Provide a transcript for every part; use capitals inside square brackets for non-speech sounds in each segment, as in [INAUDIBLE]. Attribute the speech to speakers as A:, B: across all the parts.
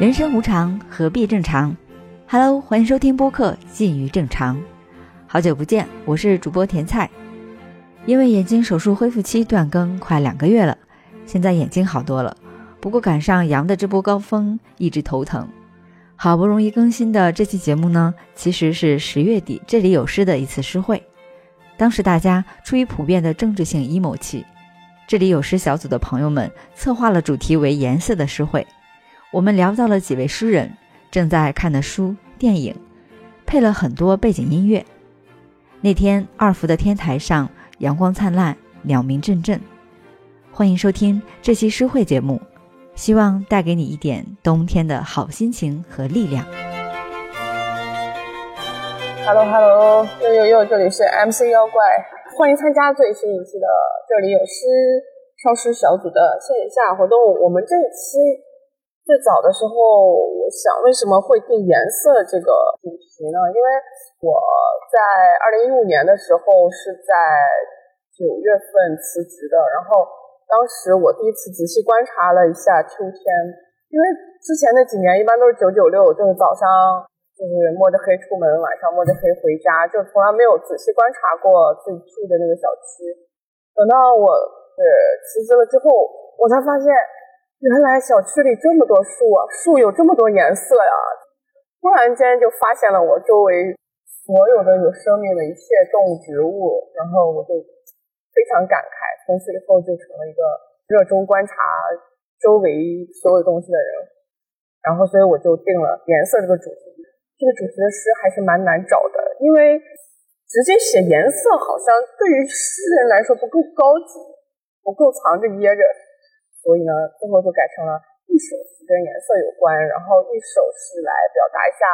A: 人生无常，何必正常？Hello，欢迎收听播客《近于正常》。好久不见，我是主播甜菜。因为眼睛手术恢复期断更快两个月了，现在眼睛好多了。不过赶上阳的这波高峰，一直头疼。好不容易更新的这期节目呢，其实是十月底这里有诗的一次诗会。当时大家出于普遍的政治性 emo 期，这里有诗小组的朋友们策划了主题为颜色的诗会。我们聊到了几位诗人正在看的书、电影，配了很多背景音乐。那天二福的天台上阳光灿烂，鸟鸣阵阵。欢迎收听这期诗会节目，希望带给你一点冬天的好心情和力量。
B: Hello Hello，又又又，这里是 MC 妖怪，欢迎参加最新一期的这里有诗烧诗小组的线下活动。我们这一期。最早的时候，我想为什么会定颜色这个主题呢？因为我在二零一五年的时候是在九月份辞职的，然后当时我第一次仔细观察了一下秋天，因为之前那几年一般都是九九六，就是早上就是摸着黑出门，晚上摸着黑回家，就从来没有仔细观察过自己住的那个小区。等到我是辞职了之后，我才发现。原来小区里这么多树啊，树有这么多颜色呀！突然间就发现了我周围所有的有生命的一切动植物，然后我就非常感慨。从此以后就成了一个热衷观察周围所有东西的人。然后，所以我就定了颜色这个主题。这个主题的诗还是蛮难找的，因为直接写颜色好像对于诗人来说不够高级，不够藏着掖着。所以呢，最后就改成了一首是跟颜色有关，然后一首是来表达一下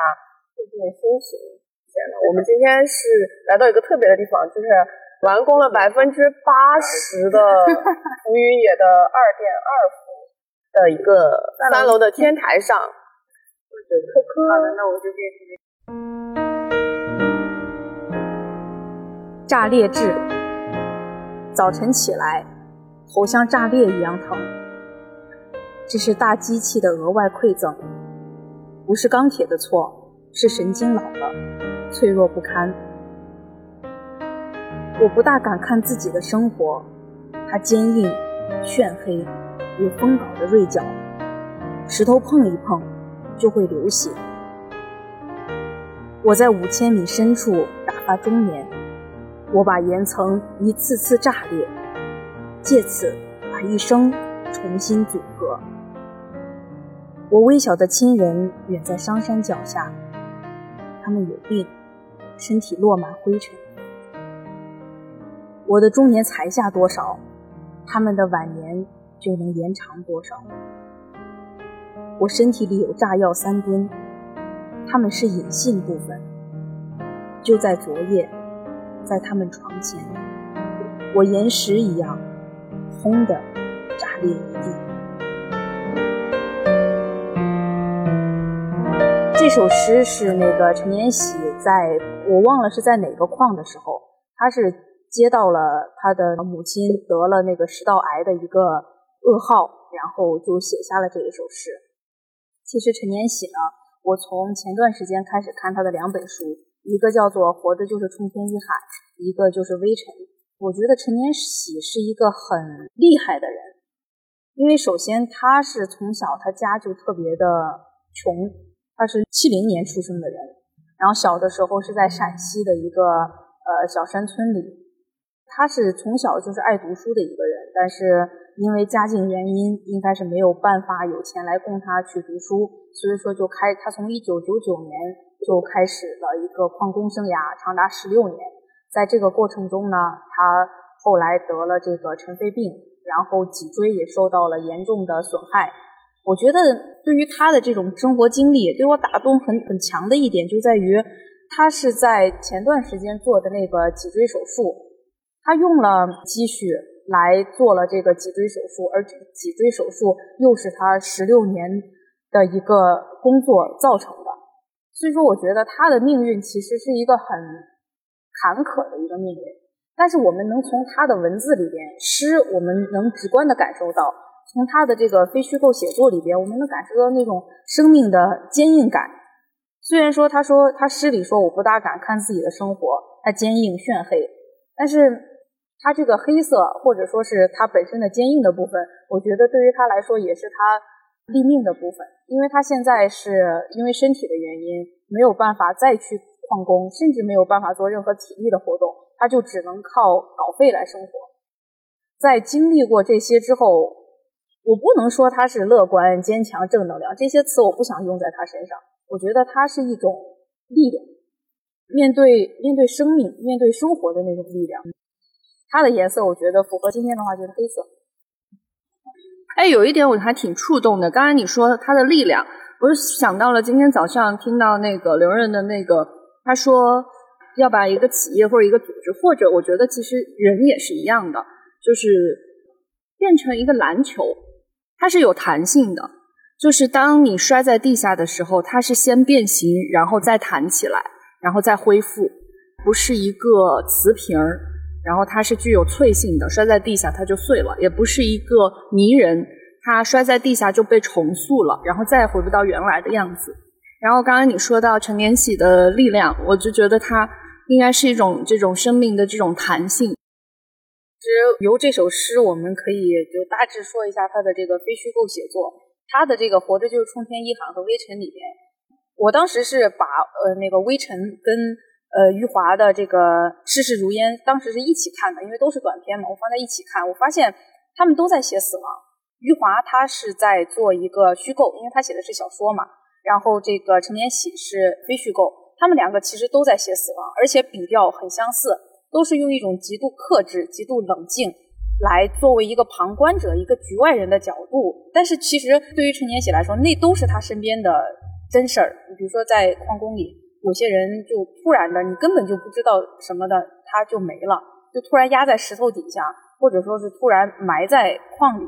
B: 最近的心情。我们今天是来到一个特别的地方，就是完工了百分之八十的浮云野的二点二伏的一个三楼的天台上。
C: 科科，好的，那我就变
D: 成炸裂痣。早晨起来。头像炸裂一样疼，这是大机器的额外馈赠，不是钢铁的错，是神经老了，脆弱不堪。我不大敢看自己的生活，它坚硬、炫黑，有风镐的锐角，石头碰一碰就会流血。我在五千米深处打发中年，我把岩层一次次炸裂。借此把一生重新组合。我微小的亲人远在商山脚下，他们有病，身体落满灰尘。我的中年才下多少，他们的晚年就能延长多少。我身体里有炸药三吨，他们是隐性部分。就在昨夜，在他们床前，我岩石一样。轰的炸裂一地。这首诗是那个陈年喜在我忘了是在哪个矿的时候，他是接到了他的母亲得了那个食道癌的一个噩耗，然后就写下了这一首诗。其实陈年喜呢，我从前段时间开始看他的两本书，一个叫做《活着就是冲天一喊》，一个就是《微尘》。我觉得陈年喜是一个很厉害的人，因为首先他是从小他家就特别的穷，他是七零年出生的人，然后小的时候是在陕西的一个呃小山村里，他是从小就是爱读书的一个人，但是因为家境原因，应该是没有办法有钱来供他去读书，所以说就开他从一九九九年就开始了一个矿工生涯，长达十六年。在这个过程中呢，他后来得了这个尘肺病，然后脊椎也受到了严重的损害。我觉得对于他的这种生活经历，对我打动很很强的一点就在于，他是在前段时间做的那个脊椎手术，他用了积蓄来做了这个脊椎手术，而脊椎手术又是他十六年的一个工作造成的。所以说，我觉得他的命运其实是一个很。坎坷的一个命运，但是我们能从他的文字里边诗，我们能直观的感受到，从他的这个非虚构写作里边，我们能感受到那种生命的坚硬感。虽然说他说他诗里说我不大敢看自己的生活，它坚硬炫黑，但是他这个黑色或者说是他本身的坚硬的部分，我觉得对于他来说也是他立命的部分，因为他现在是因为身体的原因没有办法再去旷工，甚至没有办法做任何体力的活动，他就只能靠稿费来生活。在经历过这些之后，我不能说他是乐观、坚强、正能量这些词，我不想用在他身上。我觉得他是一种力量，面对面对生命、面对生活的那种力量。它的颜色，我觉得符合今天的话就是黑色。
C: 哎，有一点我还挺触动的。刚才你说它的力量，我就想到了今天早上听到那个刘润的那个，他说要把一个企业或者一个组织，或者我觉得其实人也是一样的。就是变成一个篮球，它是有弹性的。就是当你摔在地下的时候，它是先变形，然后再弹起来，然后再恢复，不是一个瓷瓶儿，然后它是具有脆性的，摔在地下它就碎了；也不是一个泥人，它摔在地下就被重塑了，然后再也回不到原来的样子。然后刚刚你说到陈年喜的力量，我就觉得它应该是一种这种生命的这种弹性。
D: 其实由这首诗，我们可以就大致说一下他的这个非虚构写作。他的这个《活着就是冲天一喊》和《微尘》里边，我当时是把呃那个《微尘》跟呃余华的这个《世事如烟》当时是一起看的，因为都是短篇嘛，我放在一起看。我发现他们都在写死亡。余华他是在做一个虚构，因为他写的是小说嘛。然后这个陈年喜是非虚构，他们两个其实都在写死亡，而且笔调很相似。都是用一种极度克制、极度冷静，来作为一个旁观者、一个局外人的角度。但是其实对于陈年喜来说，那都是他身边的真事儿。你比如说在矿工里，有些人就突然的，你根本就不知道什么的，他就没了，就突然压在石头底下，或者说是突然埋在矿里。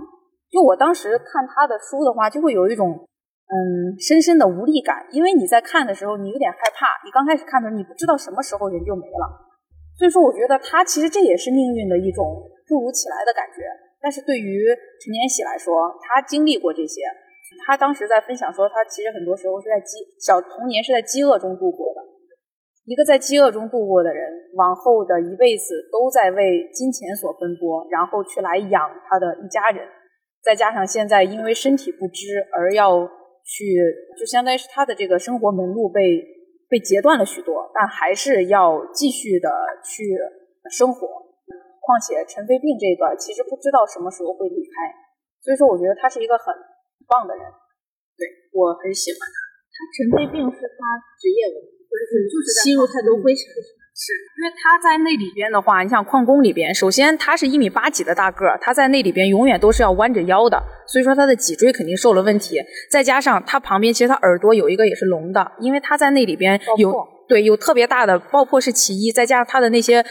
D: 就我当时看他的书的话，就会有一种嗯深深的无力感，因为你在看的时候，你有点害怕。你刚开始看的时候，你不知道什么时候人就没了。所以说，我觉得他其实这也是命运的一种突如其来的感觉。但是对于陈年喜来说，他经历过这些，他当时在分享说，他其实很多时候是在饥小童年是在饥饿中度过的。一个在饥饿中度过的人，往后的一辈子都在为金钱所奔波，然后去来养他的一家人。再加上现在因为身体不支而要去，就相当于是他的这个生活门路被。被截断了许多，但还是要继续的去生活。况且陈飞病这个其实不知道什么时候会离开，所以说我觉得他是一个很棒的人。
E: 对我很喜欢他。他陈飞病是他职业的，不是就是吸入太多灰尘。
D: 是因为他在那里边的话，你像矿工里边，首先他是一米八几的大个儿，他在那里边永远都是要弯着腰的，所以说他的脊椎肯定受了问题。再加上他旁边其实他耳朵有一个也是聋的，因为他在那里边有对有特别大的爆破是其一，再加上他的那些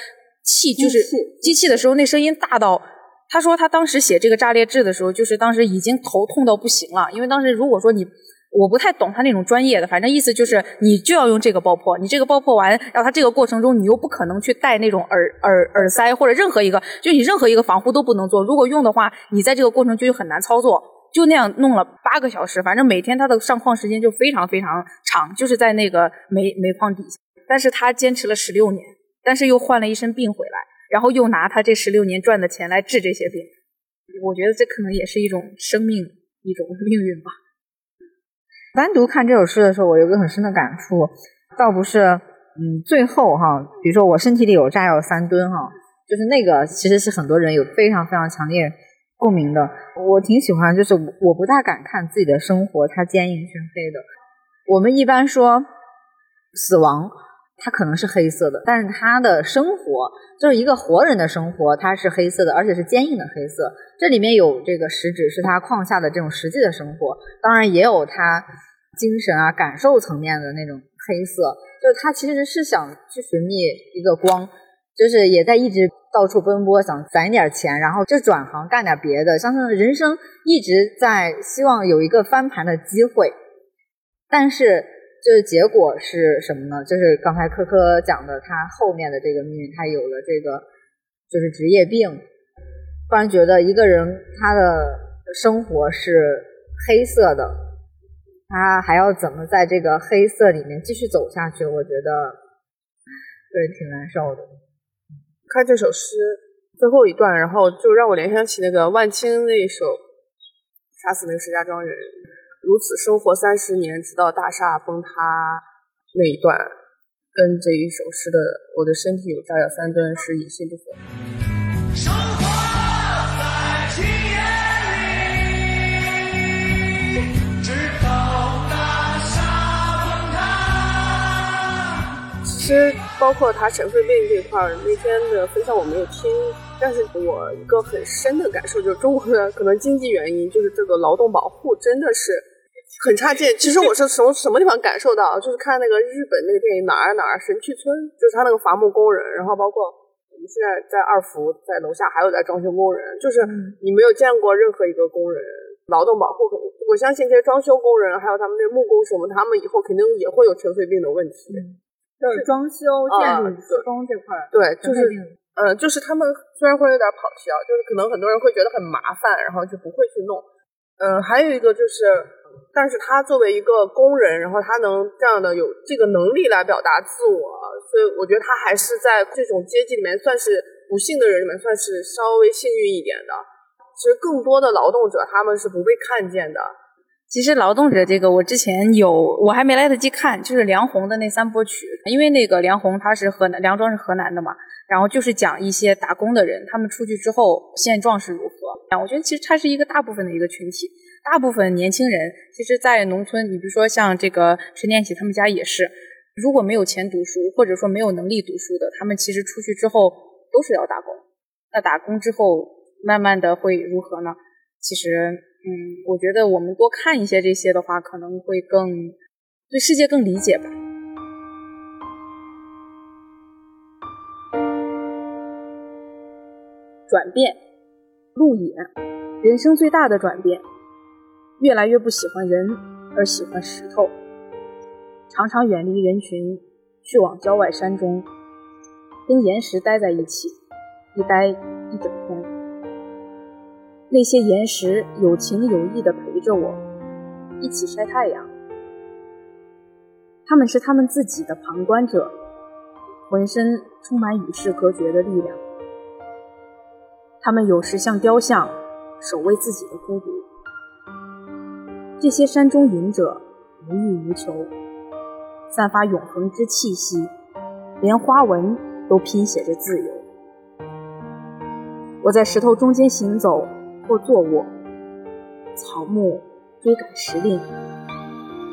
D: 气就是机器的时候那声音大到，他说他当时写这个炸裂志的时候，就是当时已经头痛到不行了，因为当时如果说你。我不太懂他那种专业的，反正意思就是你就要用这个爆破，你这个爆破完，然后他这个过程中你又不可能去戴那种耳耳耳塞或者任何一个，就你任何一个防护都不能做。如果用的话，你在这个过程就很难操作。就那样弄了八个小时，反正每天他的上矿时间就非常非常长，就是在那个煤煤矿底下。但是他坚持了十六年，但是又患了一身病回来，然后又拿他这十六年赚的钱来治这些病。我觉得这可能也是一种生命，一种命运吧。
F: 单独看这首诗的时候，我有个很深的感触，倒不是，嗯，最后哈，比如说我身体里有炸药三吨哈，就是那个其实是很多人有非常非常强烈共鸣的。我挺喜欢，就是我不大敢看自己的生活，它坚硬全黑的。我们一般说死亡，它可能是黑色的，但是他的生活就是一个活人的生活，它是黑色的，而且是坚硬的黑色。这里面有这个实指是他框下的这种实际的生活，当然也有他。精神啊，感受层面的那种黑色，就是他其实是想去寻觅一个光，就是也在一直到处奔波，想攒点钱，然后就转行干点别的，像是人生一直在希望有一个翻盘的机会，但是就是结果是什么呢？就是刚才科科讲的，他后面的这个命运，他有了这个就是职业病，突然觉得一个人他的生活是黑色的，他还要怎么在这个黑色里面继续走下去？我觉得对挺难受的。
B: 看这首诗最后一段，然后就让我联想起那个万青那一首《杀死那个石家庄人》，如此生活三十年，直到大厦崩塌那一段，跟这一首诗的“我的身体有炸药三吨”是一心不分。实包括他尘肺病这一块儿，那天的分享我没有听，但是我一个很深的感受就是中国的可能经济原因，就是这个劳动保护真的是很差劲。[LAUGHS] 其实我是从什么地方感受到，就是看那个日本那个电影哪儿哪儿神去村，就是他那个伐木工人，然后包括我们现在在二福在楼下还有在装修工人，就是你没有见过任何一个工人劳动保护，我相信这些装修工人还有他们那木工什么，他们以后肯定也会有尘肺病的问题。
C: 就是装修、建筑施工这块儿，
B: 对，就是，呃，就是他们虽然会有点跑题啊，就是可能很多人会觉得很麻烦，然后就不会去弄。嗯，还有一个就是，但是他作为一个工人，然后他能这样的有这个能力来表达自我，所以我觉得他还是在这种阶级里面算是不幸的人里面算是稍微幸运一点的。其实更多的劳动者他们是不被看见的。
D: 其实劳动者这个，我之前有，我还没来得及看，就是梁红的那三部曲，因为那个梁红他是河南，梁庄是河南的嘛，然后就是讲一些打工的人，他们出去之后现状是如何。我觉得其实他是一个大部分的一个群体，大部分年轻人，其实，在农村，你比如说像这个陈念喜他们家也是，如果没有钱读书，或者说没有能力读书的，他们其实出去之后都是要打工。那打工之后，慢慢的会如何呢？其实。嗯，我觉得我们多看一些这些的话，可能会更对世界更理解吧。转变，路野，人生最大的转变，越来越不喜欢人，而喜欢石头，常常远离人群，去往郊外山中，跟岩石待在一起，一待一整天。那些岩石有情有义地陪着我，一起晒太阳。他们是他们自己的旁观者，浑身充满与世隔绝的力量。他们有时像雕像，守卫自己的孤独。这些山中隐者无欲无求，散发永恒之气息，连花纹都拼写着自由。我在石头中间行走。或坐卧，草木追赶时令，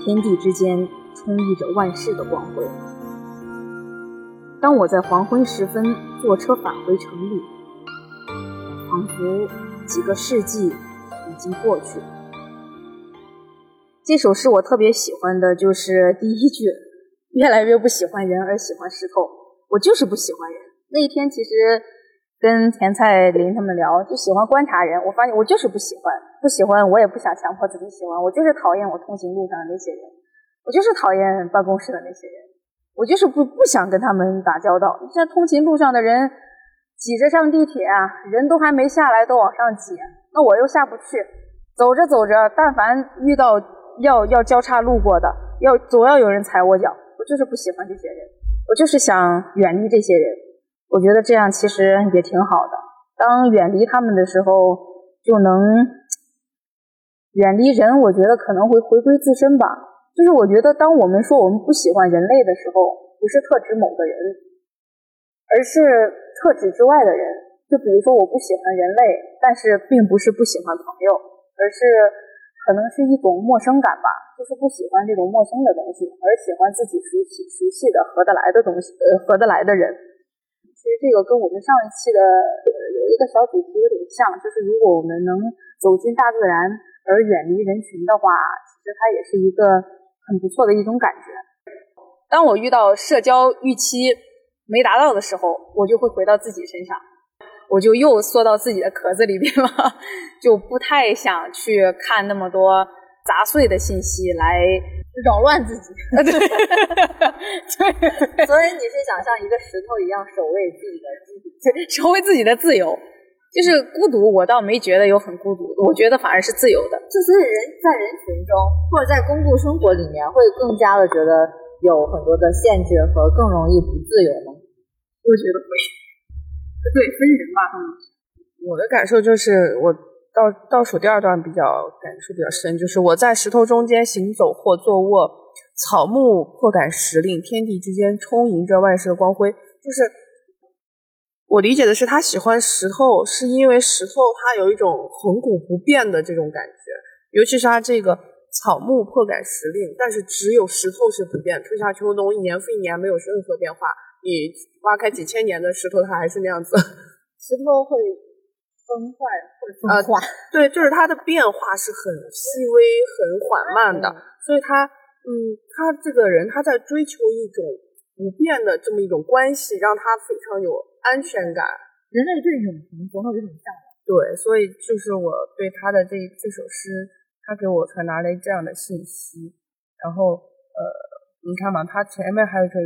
D: 天地之间充溢着万世的光辉。当我在黄昏时分坐车返回城里，仿佛几个世纪已经过去。这首诗我特别喜欢的就是第一句：“ [LAUGHS] 越来越不喜欢人，而喜欢石头。”我就是不喜欢人。那一天其实。跟田菜林他们聊，就喜欢观察人。我发现我就是不喜欢，不喜欢我也不想强迫自己喜欢。我就是讨厌我通行路上的那些人，我就是讨厌办公室的那些人，我就是不不想跟他们打交道。像通勤路上的人挤着上地铁啊，人都还没下来都往上挤，那我又下不去。走着走着，但凡遇到要要交叉路过的，要总要有人踩我脚，我就是不喜欢这些人，我就是想远离这些人。我觉得这样其实也挺好的。当远离他们的时候，就能远离人。我觉得可能会回归自身吧。就是我觉得，当我们说我们不喜欢人类的时候，不是特指某个人，而是特指之外的人。就比如说，我不喜欢人类，但是并不是不喜欢朋友，而是可能是一种陌生感吧。就是不喜欢这种陌生的东西，而喜欢自己熟悉、熟悉的、合得来的东西，呃，合得来的人。其实这个跟我们上一期的有一个小主题有点像，就是如果我们能走进大自然而远离人群的话，其实它也是一个很不错的一种感觉。当我遇到社交预期没达到的时候，我就会回到自己身上，我就又缩到自己的壳子里边了，[LAUGHS] 就不太想去看那么多杂碎的信息来。扰乱自己，对，对，
F: 所以你是想像一个石头一样守卫自己的自己，[LAUGHS]
D: 守卫自己的自由，
C: 就是孤独，我倒没觉得有很孤独，我觉得反而是自由的。
F: 就所以人在人群中或者在公共生活里面，会更加的觉得有很多的限制和更容易不自由吗？
D: 我觉得会，对，分人吧。嗯，
B: 我的感受就是我。倒倒数第二段比较感触比较深，就是我在石头中间行走或坐卧，草木破感时令，天地之间充盈着万世的光辉。就是我理解的是，他喜欢石头，是因为石头它有一种恒古不变的这种感觉，尤其是它这个草木破感时令，但是只有石头是不变，春夏秋冬一年复一年没有任何变化。你挖开几千年的石头，它还是那样子。[LAUGHS]
D: 石头会。崩坏或者分化，
B: 对，就是它的变化是很细微、很缓慢的，所以他，嗯，他这个人他在追求一种不变的这么一种关系，让他非常有安全感。
D: 人类对永恒总有一种向往。
B: 对，所以就是我对他的这这首诗，他给我传达了这样的信息。然后，呃，你看嘛，他前面还有个，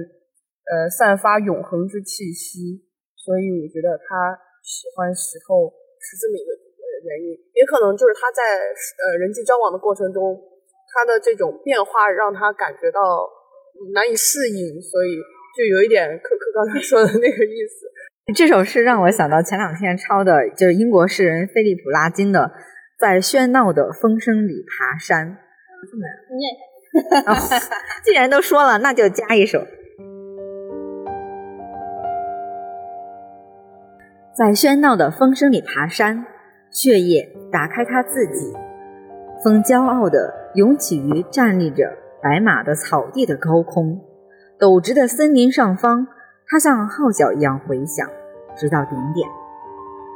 B: 呃，散发永恒之气息，所以我觉得他喜欢石头。是这么一个原因，也可能就是他在呃人际交往的过程中，他的这种变化让他感觉到难以适应，所以就有一点可可刚才说的那个意思。[LAUGHS]
F: 这首诗让我想到前两天抄的，就是英国诗人菲利普拉金的《在喧闹的风声里爬山》。
D: 念
F: 一下。[LAUGHS] 既然都说了，那就加一首。在喧闹的风声里爬山，血液打开他自己。风骄傲地涌起于站立着白马的草地的高空，陡直的森林上方，它像号角一样回响，直到顶点。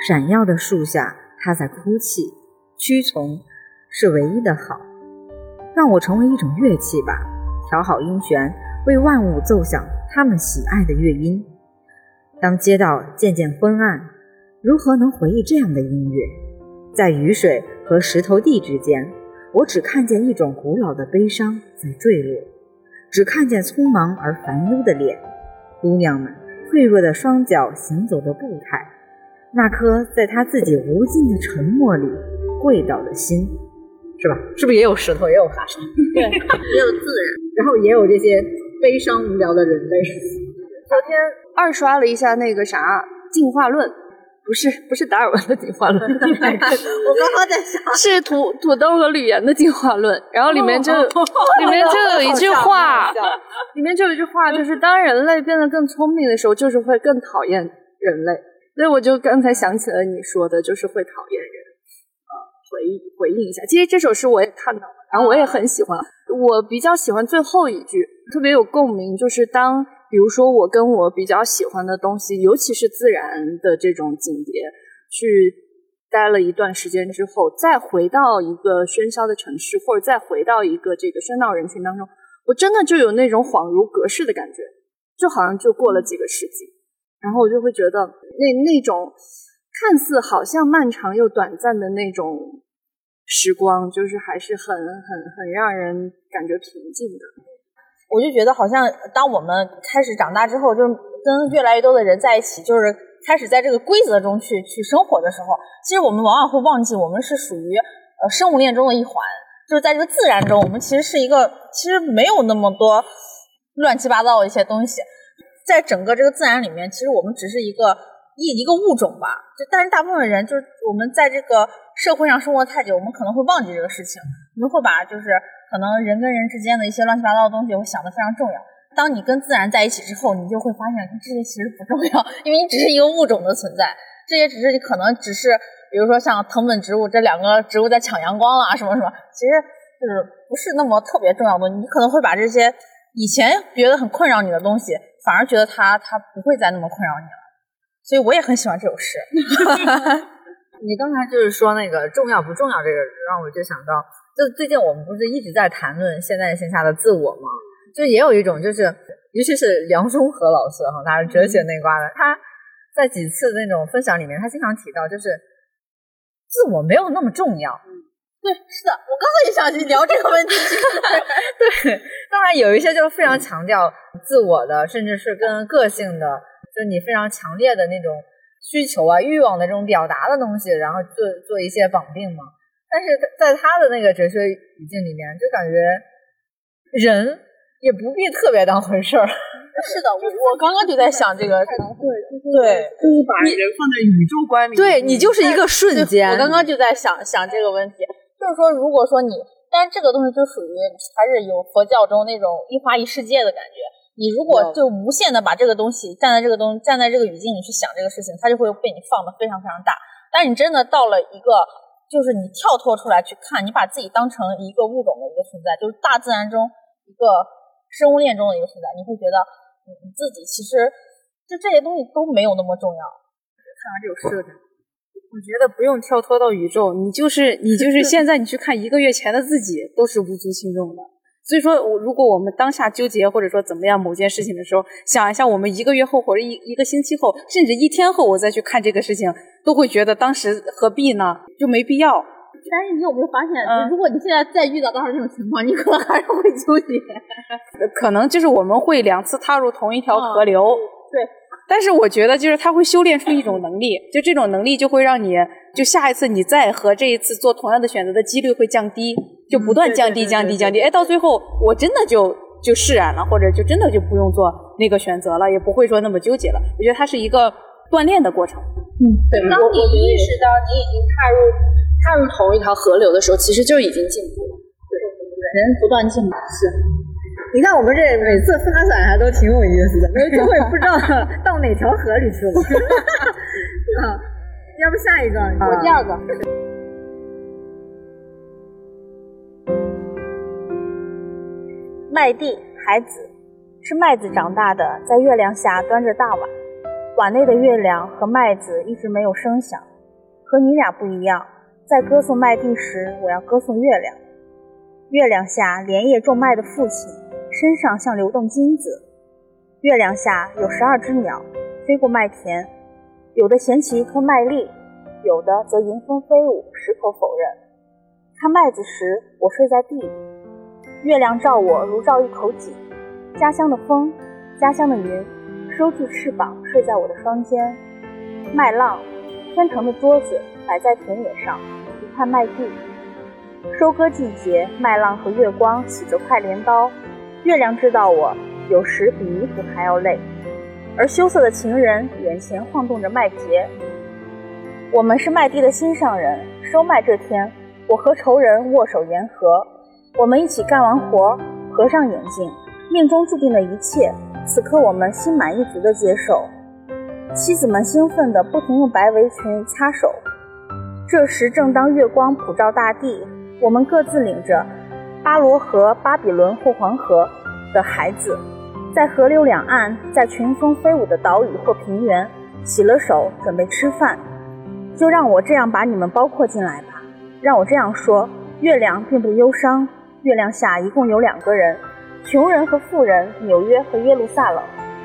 F: 闪耀的树下，他在哭泣。屈从是唯一的好。让我成为一种乐器吧，调好音弦，为万物奏响他们喜爱的乐音。当街道渐渐昏暗。如何能回忆这样的音乐？在雨水和石头地之间，我只看见一种古老的悲伤在坠落，只看见匆忙而烦忧的脸，姑娘们脆弱的双脚行走的步态，那颗在她自己无尽的沉默里跪倒的心，是吧？是不是也有石头，也有爬山？
D: 对，也有自然，[LAUGHS]
F: 然后也有这些悲伤无聊的人类。
B: 昨天二刷了一下那个啥《进化论》。不是不是达尔文的进化论，[LAUGHS] 我刚
D: 刚在想 [LAUGHS]
B: 是土土豆和吕岩的进化论，然后里面就里面就有一句话，里面就有一句话，就是当人类变得更聪明的时候，就是会更讨厌人类。所以我就刚才想起了你说的，就是会讨厌人。呃，回回应一下，其实这首诗我也看到了，然后我也很喜欢，我比较喜欢最后一句，特别有共鸣，就是当。比如说，我跟我比较喜欢的东西，尤其是自然的这种景别，去待了一段时间之后，再回到一个喧嚣的城市，或者再回到一个这个喧闹人群当中，我真的就有那种恍如隔世的感觉，就好像就过了几个世纪，然后我就会觉得那那种看似好像漫长又短暂的那种时光，就是还是很很很让人感觉平静的。
C: 我就觉得，好像当我们开始长大之后，就是跟越来越多的人在一起，就是开始在这个规则中去去生活的时候，其实我们往往会忘记，我们是属于呃生物链中的一环。就是在这个自然中，我们其实是一个，其实没有那么多乱七八糟的一些东西。在整个这个自然里面，其实我们只是一个一一个物种吧。就但是大部分人，就是我们在这个社会上生活太久，我们可能会忘记这个事情，我们会把就是。可能人跟人之间的一些乱七八糟的东西，我想的非常重要。当你跟自然在一起之后，你就会发现这些其实不重要，[LAUGHS] 因为你只是一个物种的存在。这些只是你可能只是，比如说像藤本植物这两个植物在抢阳光啦，什么什么，其实就是不是那么特别重要的。你可能会把这些以前觉得很困扰你的东西，反而觉得它它不会再那么困扰你了。所以我也很喜欢这首诗。[LAUGHS]
F: 你刚才就是说那个重要不重要，这个让我就想到。就最近我们不是一直在谈论现在线下的自我吗？就也有一种就是，尤其是梁中和老师哈，他是哲学那挂的，他在几次那种分享里面，他经常提到，就是自我没有那么重要。
D: 对，是的，我刚才也想去聊这个问题。[LAUGHS]
F: 对，当然有一些就是非常强调自我的，甚至是跟个性的，就你非常强烈的那种需求啊、欲望的这种表达的东西，然后做做一些绑定嘛。但是在他的那个哲学语境里面，就感觉人也不必特别当回事儿。[LAUGHS]
C: 是的，我 [LAUGHS] 我刚刚就在想这个，
B: 对，
C: 对，
B: 就是把人放在宇宙观里，
F: 对你就是一个瞬间。
C: 我刚刚就在想想这个问题，就是说，如果说你，但是这个东西就属于还是有佛教中那种一花一世界的感觉。你如果就无限的把这个东西站在这个东站在这个语境里去想这个事情，它就会被你放的非常非常大。但你真的到了一个，就是你跳脱出来去看，你把自己当成一个物种的一个存在，就是大自然中一个生物链中的一个存在，你会觉得。你自己其实就这些东西都没有那么重要。
D: 看完这首诗的感觉，我觉得不用跳脱到宇宙，你就是你就是 [LAUGHS] 现在你去看一个月前的自己都是无足轻重的。所以说，我如果我们当下纠结或者说怎么样某件事情的时候，想一下我们一个月后或者一一个星期后，甚至一天后，我再去看这个事情，都会觉得当时何必呢？就没必要。
B: 但是你有没有发现，如果你现在再遇到当时这种情况，你可能还是会纠结。
D: 可能就是我们会两次踏入同一条河流。
B: 对。
D: 但是我觉得，就是他会修炼出一种能力，就这种能力就会让你，就下一次你再和这一次做同样的选择的几率会降低，就不断降低、降低、降低。哎，到最后我真的就就释然了，或者就真的就不用做那个选择了，也不会说那么纠结了。我觉得它是一个锻炼的过程。
B: 嗯，对。当你意识到你已经踏入。踏入同一条河流的时候，其实就已经进步了。对，人不断进步。
F: 是，你看我们这每次发展还都挺有意思的，没就会不知道到哪条河里去了。[LAUGHS] [LAUGHS] 啊，要不下一个，
C: 我第二个。麦地孩子是麦子长大的，在月亮下端着大碗，碗内的月亮和麦子一直没有声响，和你俩不一样。在歌颂麦地时，我要歌颂月亮。月亮下连夜种麦的父亲，身上像流动金子。月亮下有十二只鸟飞过麦田，有的衔起一颗麦粒，有的则迎风飞舞，矢口否认。看麦子时，我睡在地里，月亮照我如照一口井。家乡的风，家乡的云，收住翅膀睡在我的双肩。麦浪，天成的桌子摆在田野上。看麦地，收割季节，麦浪和月光洗着快镰刀。月亮知道我有时比泥土还要累，而羞涩的情人眼前晃动着麦秸。我们是麦地的心上人，收麦这天，我和仇人握手言和。我们一起干完活，合上眼睛，命中注定的一切，此刻我们心满意足地接受。妻子们兴奋地不停用白围裙擦手。这时正当月光普照大地，我们各自领着巴罗河、巴比伦或黄河的孩子，在河流两岸，在群峰飞舞的岛屿或平原，洗了手，准备吃饭。就让我这样把你们包括进来吧。让我这样说：月亮并不忧伤。月亮下一共有两个人，穷人和富人，纽约和耶路撒冷，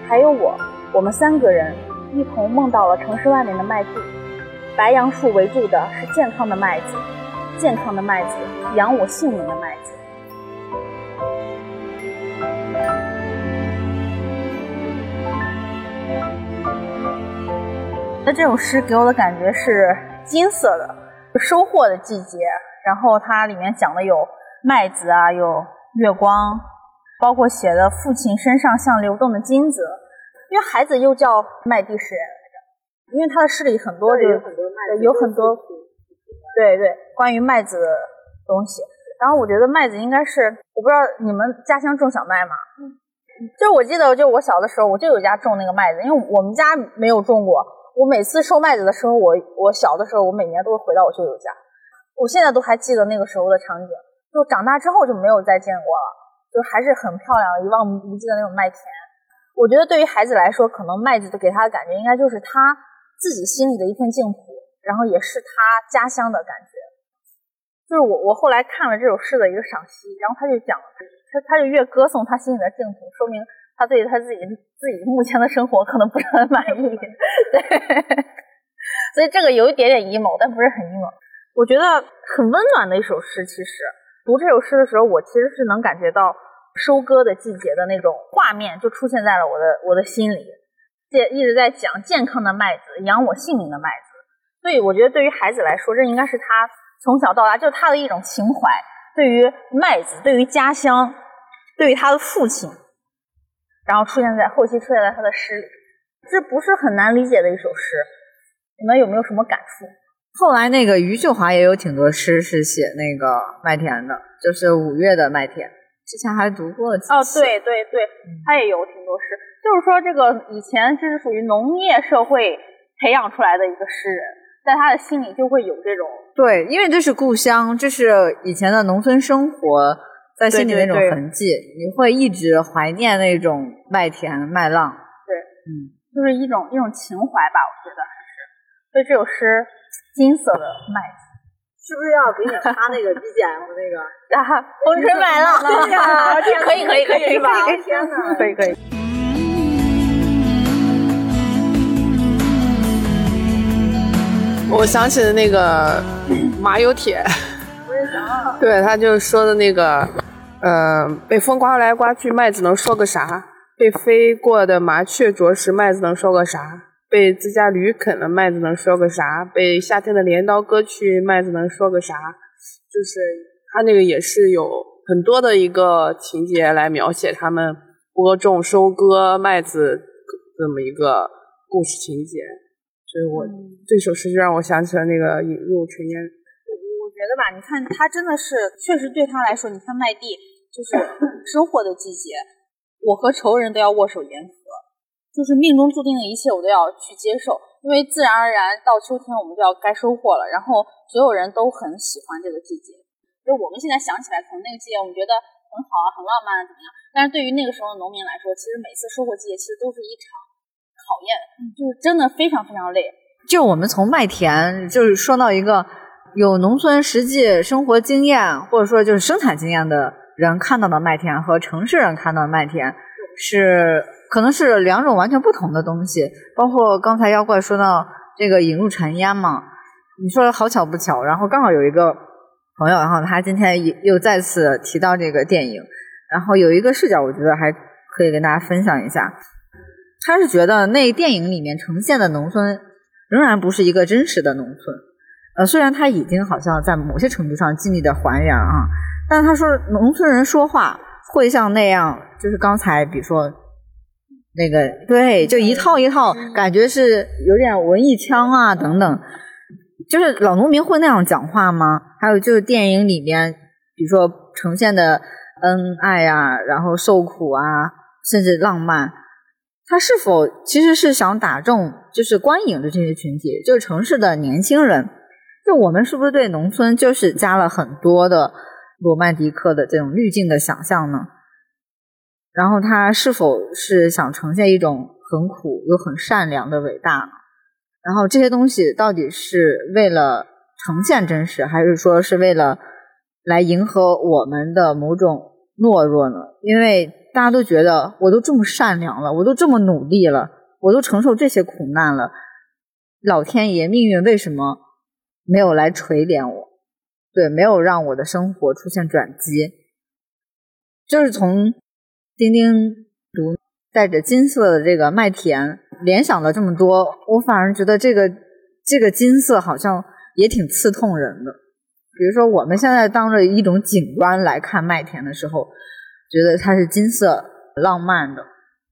C: 还有我。我们三个人一同梦到了城市外面的麦地。白杨树围住的是健康的麦子，健康的麦子养我性命的麦子。那这首诗给我的感觉是金色的，收获的季节。然后它里面讲的有麦子啊，有月光，包括写的父亲身上像流动的金子，因为孩子又叫麦地诗人。因为他的诗里很多就有很多，对对，关于麦子的东西。然后我觉得麦子应该是，我不知道你们家乡种小麦吗？就我记得，就我小的时候，我就有家种那个麦子，因为我们家没有种过。我每次收麦子的时候，我我小的时候，我每年都会回到我舅舅家。我现在都还记得那个时候的场景。就长大之后就没有再见过了，就还是很漂亮、一望无际的那种麦田。我觉得对于孩子来说，可能麦子给他的感觉，应该就是他。自己心里的一片净土，然后也是他家乡的感觉。就是我，我后来看了这首诗的一个赏析，然后他就讲，他他就越歌颂他心里的净土，说明他对他自己自己目前的生活可能不是很满意。[LAUGHS] 对，所以这个有一点点 emo，但不是很 emo。我觉得很温暖的一首诗。其实读这首诗的时候，我其实是能感觉到收割的季节的那种画面，就出现在了我的我的心里。
D: 健一直在讲健康的麦子，养我性命的麦子。所以我觉得对于孩子来说，这应该是他从小到大就是他的一种情怀，对于麦子，对于家乡，对于他的父亲，然后出现在后期出现在他的诗里，这不是很难理解的一首诗。你们有没有什么感触？
F: 后来那个余秀华也有挺多诗是写那个麦田的，就是五月的麦田。之前还读过
D: 哦，对对对，他也有挺多诗。就是说，这个以前这是属于农业社会培养出来的一个诗人，在他的心里就会有这种
F: 对，因为这是故乡，这是以前的农村生活在心里那种痕迹，你会一直怀念那种麦田麦浪。
D: 对，嗯，就是一种一种情怀吧，我觉得还是。所以这首诗《金色的麦子》。
F: 是不是要给你发那个 BGM 那个？[LAUGHS]
D: 啊，风吹麦浪，[LAUGHS] 可以可以可以可以吧？
F: 天哪，
D: 可以可以。
B: 我想起了那个 [LAUGHS] 马有铁，
D: 我也想。
B: 对他就说的那个，呃，被风刮来刮去，麦子能说个啥？被飞过的麻雀啄食，麦子能说个啥？被自家驴啃了，麦子能说个啥？被夏天的镰刀割去，麦子能说个啥？就是他那个也是有很多的一个情节来描写他们播种、收割麦子这么一个故事情节。所以我这首诗就让我想起了那个引入尘烟。
D: 我觉得吧，你看他真的是确实对他来说，你看麦地就是收获的季节，我和仇人都要握手言和。就是命中注定的一切，我都要去接受，因为自然而然到秋天我们就要该收获了。然后所有人都很喜欢这个季节，就我们现在想起来，可能那个季节我们觉得很好啊，很浪漫啊，怎么样？但是对于那个时候的农民来说，其实每次收获季节其实都是一场考验，就是真的非常非常累。
F: 就我们从麦田，就是说到一个有农村实际生活经验或者说就是生产经验的人看到的麦田和城市人看到的麦田是。可能是两种完全不同的东西，包括刚才妖怪说到这个引入尘烟嘛，你说好巧不巧，然后刚好有一个朋友，然后他今天又又再次提到这个电影，然后有一个视角，我觉得还可以跟大家分享一下，他是觉得那电影里面呈现的农村仍然不是一个真实的农村，呃，虽然他已经好像在某些程度上尽力的还原啊，但他说农村人说话会像那样，就是刚才比如说。那个对，就一套一套，感觉是有点文艺腔啊，等等。就是老农民会那样讲话吗？还有就是电影里面，比如说呈现的恩爱啊，然后受苦啊，甚至浪漫，他是否其实是想打中就是观影的这些群体，就是城市的年轻人？就我们是不是对农村就是加了很多的罗曼蒂克的这种滤镜的想象呢？然后他是否是想呈现一种很苦又很善良的伟大？然后这些东西到底是为了呈现真实，还是说是为了来迎合我们的某种懦弱呢？因为大家都觉得我都这么善良了，我都这么努力了，我都承受这些苦难了，老天爷命运为什么没有来垂怜我？对，没有让我的生活出现转机，就是从。丁丁读带着金色的这个麦田，联想了这么多，我反而觉得这个这个金色好像也挺刺痛人的。比如说，我们现在当着一种景观来看麦田的时候，觉得它是金色、浪漫的，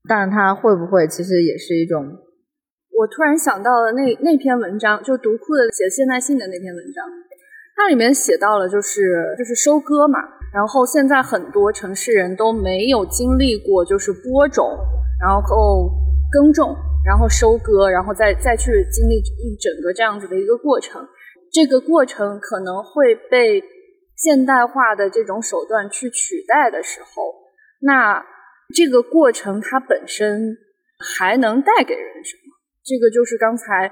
F: 但它会不会其实也是一种？
C: 我突然想到了那那篇文章，就读库的写现代性的那篇文章，它里面写到了就是就是收割嘛。然后现在很多城市人都没有经历过，就是播种，然后耕种，然后收割，然后再再去经历一整个这样子的一个过程。这个过程可能会被现代化的这种手段去取代的时候，那这个过程它本身还能带给人什么？这个就是刚才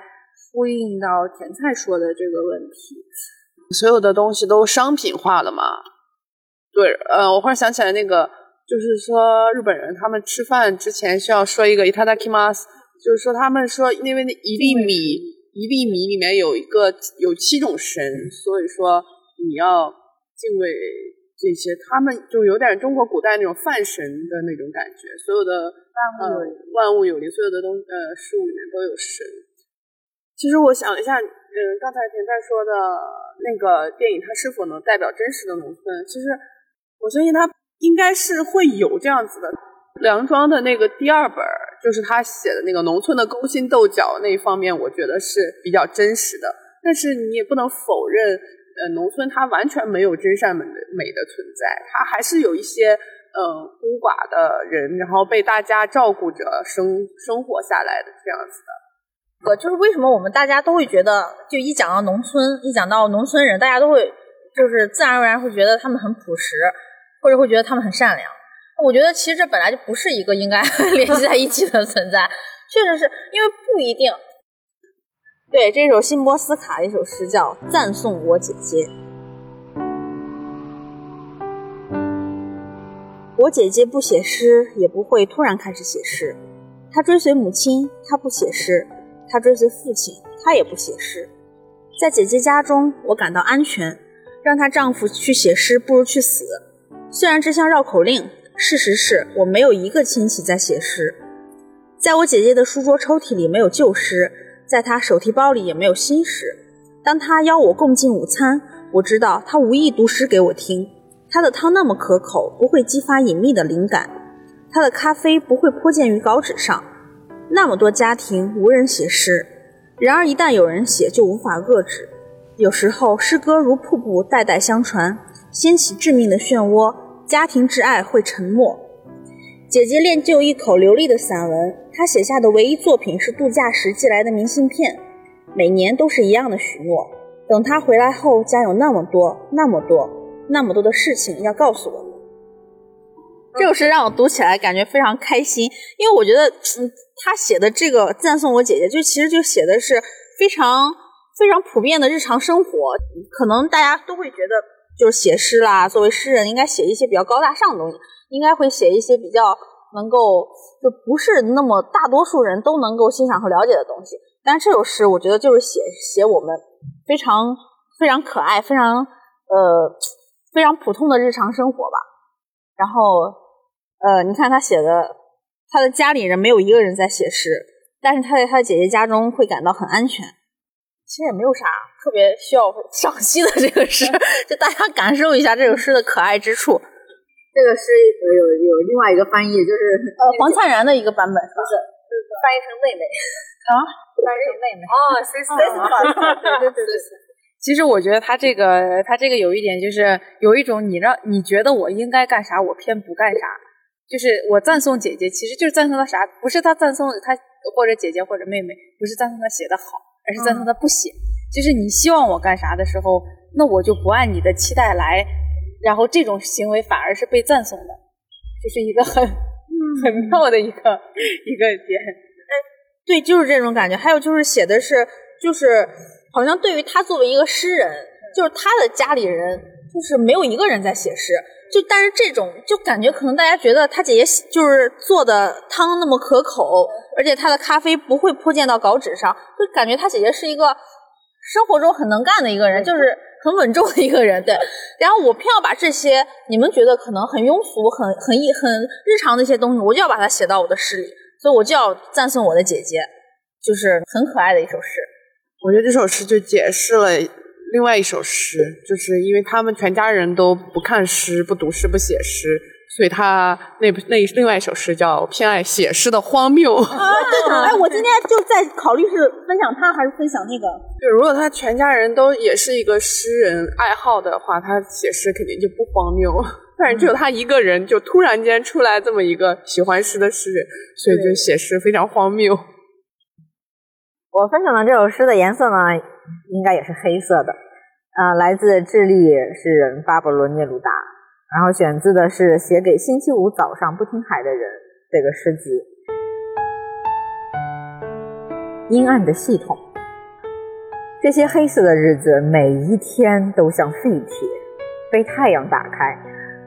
C: 呼应到甜菜说的这个问题。
B: 所有的东西都商品化了吗？对，呃，我忽然想起来，那个就是说日本人他们吃饭之前需要说一个 “itadakimasu”，就是说他们说，因为那一粒米，一粒米里面有一个有七种神，所以说你要敬畏这些，他们就有点中国古代那种泛神的那种感觉，所有的万物有灵，万物有灵，所有的东呃事物里面都有神。其实我想了一下，嗯，刚才田在说的那个电影，它是否能代表真实的农村？其实我相信他应该是会有这样子的。梁庄的那个第二本，就是他写的那个农村的勾心斗角那一方面，我觉得是比较真实的。但是你也不能否认，呃，农村它完全没有真善美的美的存在，它还是有一些呃孤寡的人，然后被大家照顾着生生活下来的这样子的。
G: 呃，就是为什么我们大家都会觉得，就一讲到农村，一讲到农村人，大家都会就是自然而然会觉得他们很朴实，或者会觉得他们很善良。我觉得其实这本来就不是一个应该 [LAUGHS] 联系在一起的存在，确实是因为不一定。对，这首辛波斯卡的一首诗叫《赞颂我姐姐》。我姐姐不写诗，也不会突然开始写诗。她追随母亲，她不写诗；她追随父亲，她也不写诗。在姐姐家中，我感到安全。让她丈夫去写诗，不如去死。虽然这像绕口令。事实是我没有一个亲戚在写诗，在我姐姐的书桌抽屉里没有旧诗，在她手提包里也没有新诗。当她邀我共进午餐，我知道她无意读诗给我听。她的汤那么可口，不会激发隐秘的灵感；她的咖啡不会泼溅于稿纸上。那么多家庭无人写诗，然而一旦有人写，就无法遏制。有时候诗歌如瀑布，代代相传，掀起致命的漩涡。家庭之爱会沉默。姐姐练就一口流利的散文，她写下的唯一作品是度假时寄来的明信片，每年都是一样的许诺。等她回来后，将有那么多、那么多、那么多的事情要告诉我们。这首诗让我读起来感觉非常开心，因为我觉得，嗯，他写的这个赞颂我姐姐，就其实就写的是非常非常普遍的日常生活，可能大家都会觉得。就是写诗啦，作为诗人应该写一些比较高大上的东西，应该会写一些比较能够就不是那么大多数人都能够欣赏和了解的东西。但是这首诗，我觉得就是写写我们非常非常可爱、非常呃非常普通的日常生活吧。然后呃，你看他写的，他的家里人没有一个人在写诗，但是他在他的姐姐家中会感到很安全。其实也没有啥特别需要 [LAUGHS] 赏析的这个诗，[LAUGHS] 就大家感受一下这首诗的可爱之处。
F: 这个诗有有另外一个翻译，就是
G: 呃黄灿然的一个版本，
F: 不是，就是翻译成妹妹
G: 啊，[LAUGHS] 翻译成妹妹
F: 啊，sister，
G: 对对对对。
D: 其实我觉得他这个他这个有一点就是有一种你让你觉得我应该干啥，我偏不干啥，就是我赞颂姐姐，其实就是赞颂她啥，不是她赞颂她或者姐姐或者妹妹，不是赞颂她写的好。而是赞颂他不写，就是你希望我干啥的时候，那我就不按你的期待来，然后这种行为反而是被赞颂的，就是一个很很妙的一个一个点。哎，
G: 对，就是这种感觉。还有就是写的是，就是好像对于他作为一个诗人，就是他的家里人，就是没有一个人在写诗。就但是这种就感觉可能大家觉得他姐姐就是做的汤那么可口。而且他的咖啡不会泼溅到稿纸上，就感觉他姐姐是一个生活中很能干的一个人，就是很稳重的一个人。对，然后我偏要把这些你们觉得可能很庸俗、很很一很日常的一些东西，我就要把它写到我的诗里，所以我就要赞颂我的姐姐，就是很可爱的一首诗。
B: 我觉得这首诗就解释了另外一首诗，就是因为他们全家人都不看诗、不读诗、不写诗。所以他那那另外一首诗叫《偏爱写诗的荒谬》。
G: 啊，对 [LAUGHS] 哎，我今天就在考虑是分享他还是分享那个。
B: 对如果他全家人都也是一个诗人爱好的话，他写诗肯定就不荒谬。[LAUGHS] 但是只有他一个人，就突然间出来这么一个喜欢诗的诗人，所以就写诗非常荒谬。
F: 我分享的这首诗的颜色呢，应该也是黑色的。呃，来自智利诗人巴勃罗涅鲁达。然后选自的是写给星期五早上不听海的人这个诗集。阴暗的系统，这些黑色的日子每一天都像废铁，被太阳打开，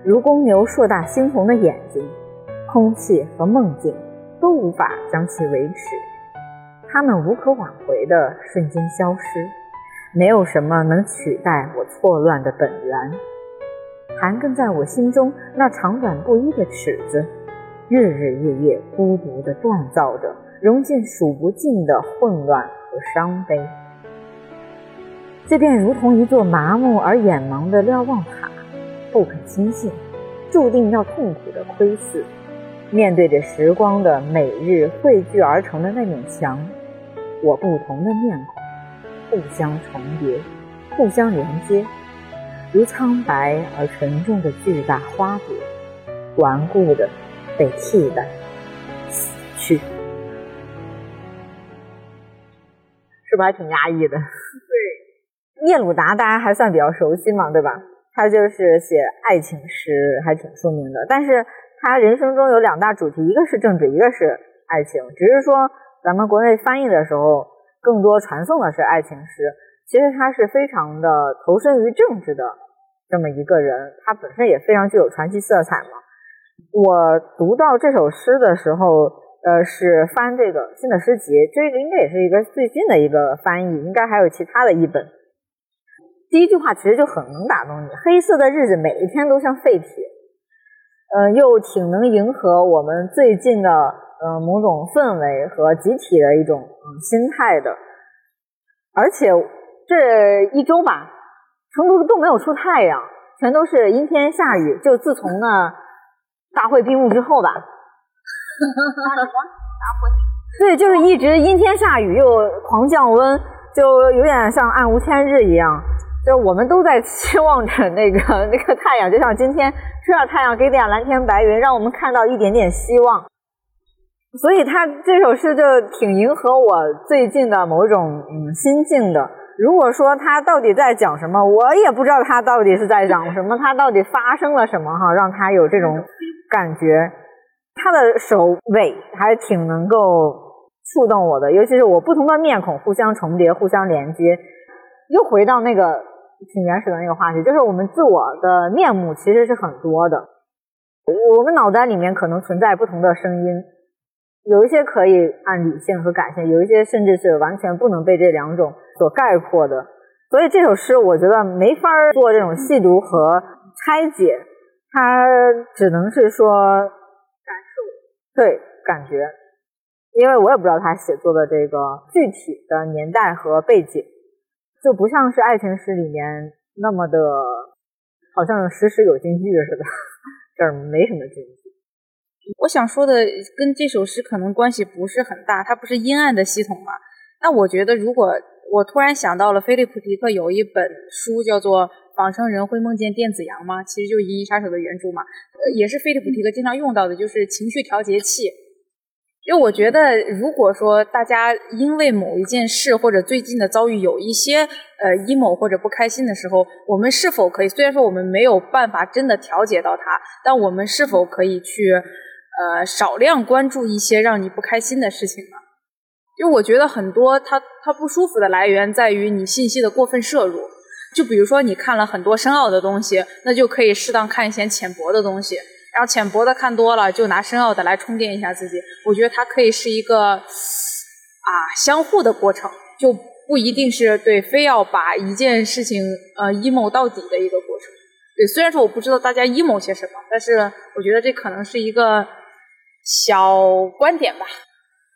F: 如公牛硕大猩红的眼睛，空气和梦境都无法将其维持，它们无可挽回的瞬间消失，没有什么能取代我错乱的本源。盘根在我心中那长短不一的尺子，日日夜夜孤独地锻造着，融进数不尽的混乱和伤悲。这便如同一座麻木而眼盲的瞭望塔，不肯轻信，注定要痛苦的窥视。面对着时光的每日汇聚而成的那面墙，我不同的面孔互相重叠，互相连接，如苍白而沉重的巨大花朵，顽固的被替代，死去，是不是还挺压抑的？对，聂鲁达大家还算比较熟悉嘛，对吧？他就是写爱情诗，还挺出名的，但是。他人生中有两大主题，一个是政治，一个是爱情。只是说咱们国内翻译的时候，更多传颂的是爱情诗。其实他是非常的投身于政治的这么一个人，他本身也非常具有传奇色彩嘛。我读到这首诗的时候，呃，是翻这个新的诗集，这个应该也是一个最近的一个翻译，应该还有其他的译本。第一句话其实就很能打动你：黑色的日子每一天都像废铁。嗯，又挺能迎合我们最近的呃某种氛围和集体的一种嗯心态的，而且这一周吧，成都都没有出太阳，全都是阴天下雨。就自从呢大会闭幕之后吧，哈哈哈！大会议对，就是一直阴天下雨又狂降温，就有点像暗无天日一样。就我们都在期望着那个 [LAUGHS] 那个太阳，就像今天出点太阳，给点蓝天白云，让我们看到一点点希望。所以他这首诗就挺迎合我最近的某种嗯心境的。如果说他到底在讲什么，我也不知道他到底是在讲什么，他到底发生了什么哈，让他有这种感觉。他的首尾还挺能够触动我的，尤其是我不同的面孔互相重叠、互相连接，又回到那个。挺原始的那个话题，就是我们自我的面目其实是很多的，我们脑袋里面可能存在不同的声音，有一些可以按理性和感性，有一些甚至是完全不能被这两种所概括的。所以这首诗我觉得没法做这种细读和拆解，它只能是说
D: 感受，
F: 对感觉，因为我也不知道他写作的这个具体的年代和背景。就不像是爱情诗里面那么的，好像时时有金句似的，这儿没什么金句。
D: 我想说的跟这首诗可能关系不是很大，它不是阴暗的系统嘛？那我觉得，如果我突然想到了菲利普迪克有一本书叫做《仿生人会梦见电子羊吗》，其实就《银翼杀手》的原著嘛，也是菲利普迪克经常用到的，就是情绪调节器。因为我觉得，如果说大家因为某一件事或者最近的遭遇有一些呃 emo 或者不开心的时候，我们是否可以？虽然说我们没有办法真的调节到它，但我们是否可以去呃少量关注一些让你不开心的事情呢？因为我觉得很多它它不舒服的来源在于你信息的过分摄入。就比如说你看了很多深奥的东西，那就可以适当看一些浅薄的东西。然后浅薄的看多了，就拿深奥的来充电一下自己。我觉得它可以是一个啊相互的过程，就不一定是对非要把一件事情呃 emo 到底的一个过程。对，虽然说我不知道大家 emo 些什么，但是我觉得这可能是一个小观点吧。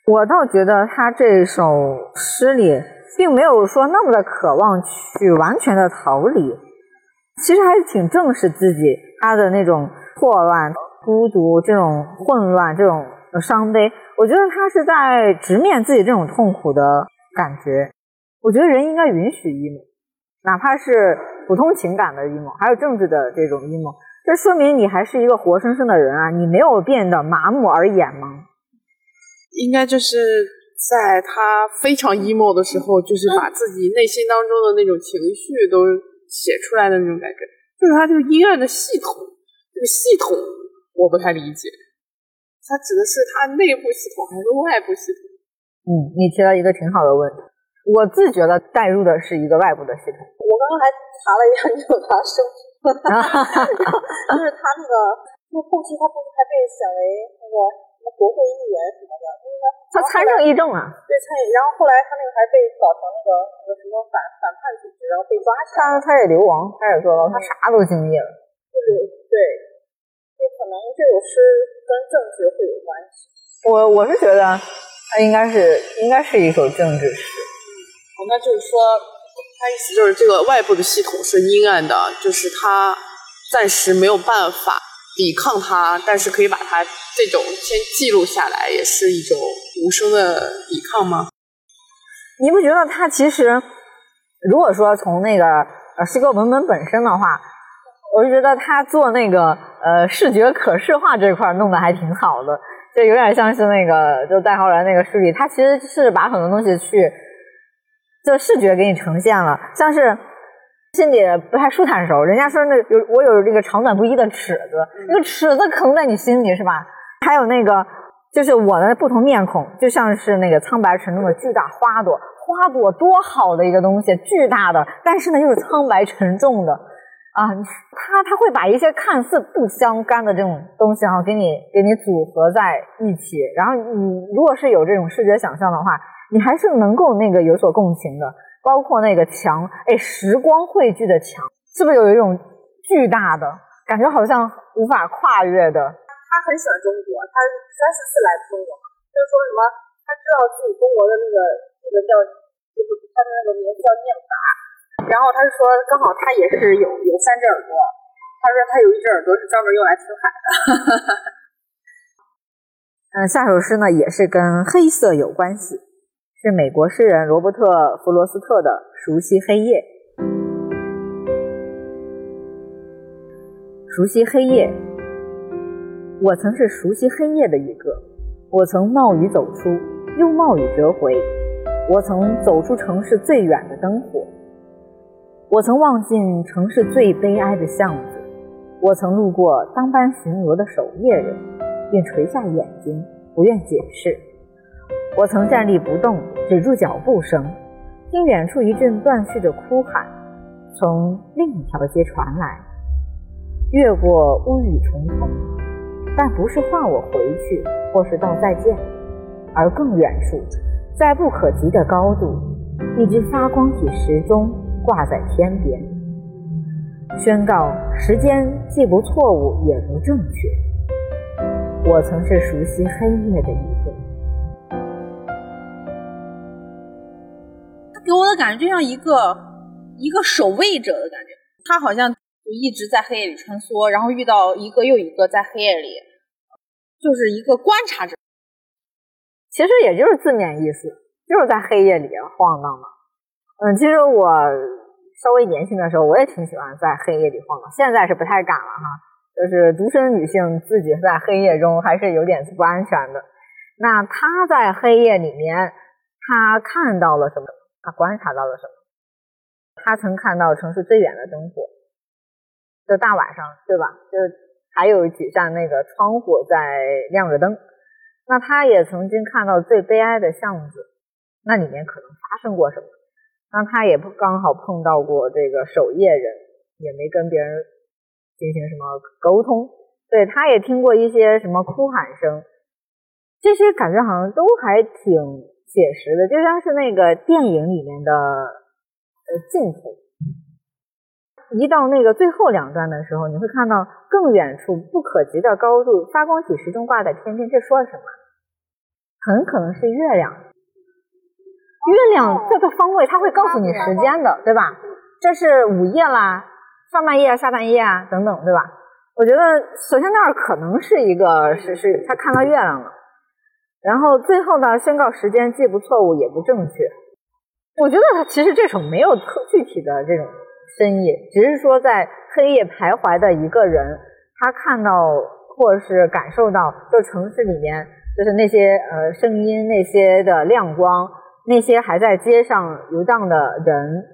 F: 我倒觉得他这首诗里并没有说那么的渴望去完全的逃离，其实还是挺正视自己他的那种。错乱、孤独，这种混乱，这种伤悲，我觉得他是在直面自己这种痛苦的感觉。我觉得人应该允许 emo，哪怕是普通情感的 emo，还有政治的这种 emo，这说明你还是一个活生生的人啊，你没有变得麻木而眼盲。
B: 应该就是在他非常 emo 的时候，就是把自己内心当中的那种情绪都写出来的那种感觉，就是他这个阴暗的系统。这个系统我不太理解，它指的是它内部系统还是外部系统？
F: 嗯，你提到一个挺好的问题。我自觉的带入的是一个外部的系统。
B: 我刚刚还查了一下，你有他生，就是他那个，就后期他不是还被选为那个什么国会议员什么的，因为
F: 他参政议政啊。
B: 对参议，然后后来他那个还被搞成那个那个什么反反叛组织，然后被抓起来。
F: 他他也流亡，他也坐牢，他啥都经历了。
B: 对对对，就可能这首诗跟政治会有关系。
F: 我我是觉得它应该是应该是一首政治诗。
B: 嗯，那就是说，他意思就是这个外部的系统是阴暗的，就是他暂时没有办法抵抗它，但是可以把它这种先记录下来，也是一种无声的抵抗吗？
F: 你不觉得他其实，如果说从那个呃诗歌文本本身的话，我就觉得他做那个呃视觉可视化这块弄得还挺好的，就有点像是那个就戴浩然那个书里，他其实是把很多东西去。就视觉给你呈现了，像是心里不太舒坦的时候，人家说那有我有这个长短不一的尺子，那个尺子可能在你心里是吧？还有那个就是我的不同面孔，就像是那个苍白沉重的巨大花朵，花朵多好的一个东西，巨大的，但是呢又是苍白沉重的啊，他他会把一些看似不相干的这种东西啊，给你给你组合在一起，然后你如果是有这种视觉想象的话。你还是能够那个有所共情的，包括那个墙，哎，时光汇聚的墙，是不是有一种巨大的感觉，好像无法跨越的？
B: 他很喜欢中国，他三四次来中国，就是说什么，他知道自己中国的那个那个叫，就是他的那个名字叫念法，然后他就说，刚好他也是有有三只耳朵，他说他有一只耳朵是专门用来听海的。[LAUGHS]
F: 嗯，下首诗呢也是跟黑色有关系。是美国诗人罗伯特·弗罗斯特的《熟悉黑夜》。熟悉黑夜，我曾是熟悉黑夜的一个。我曾冒雨走出，又冒雨折回。我曾走出城市最远的灯火。我曾望进城市最悲哀的巷子。我曾路过当班巡逻的守夜人，并垂下眼睛，不愿解释。我曾站立不动，止住脚步声，听远处一阵断续的哭喊从另一条街传来，越过乌雨重重，但不是唤我回去，或是道再见，而更远处，在不可及的高度，一只发光体时钟挂在天边，宣告时间既不错误也不正确。我曾是熟悉黑夜的一个。
D: 他给我的感觉就像一个一个守卫者的感觉，他好像就一直在黑夜里穿梭，然后遇到一个又一个在黑夜里，就是一个观察者。
F: 其实也就是字面意思，就是在黑夜里晃荡的。嗯，其实我稍微年轻的时候，我也挺喜欢在黑夜里晃的，现在是不太敢了哈。就是独身女性自己在黑夜中还是有点不安全的。那她在黑夜里面，她看到了什么？她观察到了什么？他曾看到城市最远的灯火，就大晚上，对吧？就还有几扇那个窗户在亮着灯。那他也曾经看到最悲哀的巷子，那里面可能发生过什么？那他也刚好碰到过这个守夜人，也没跟别人进行什么沟通。对，他也听过一些什么哭喊声，这些感觉好像都还挺。写实的，就像是那个电影里面的呃镜头，一到那个最后两段的时候，你会看到更远处不可及的高度，发光体始终挂在天边。这说什么？很可能是月亮。月亮这个方位，它会告诉你时间的，对吧？这是午夜啦，上半夜、下半夜啊，等等，对吧？我觉得首先那儿可能是一个是是，他看到月亮了。然后最后呢，宣告时间既不错误也不正确。我觉得他其实这首没有特具体的这种深意，只是说在黑夜徘徊的一个人，他看到或者是感受到，就城市里面就是那些呃声音、那些的亮光、那些还在街上游荡的人。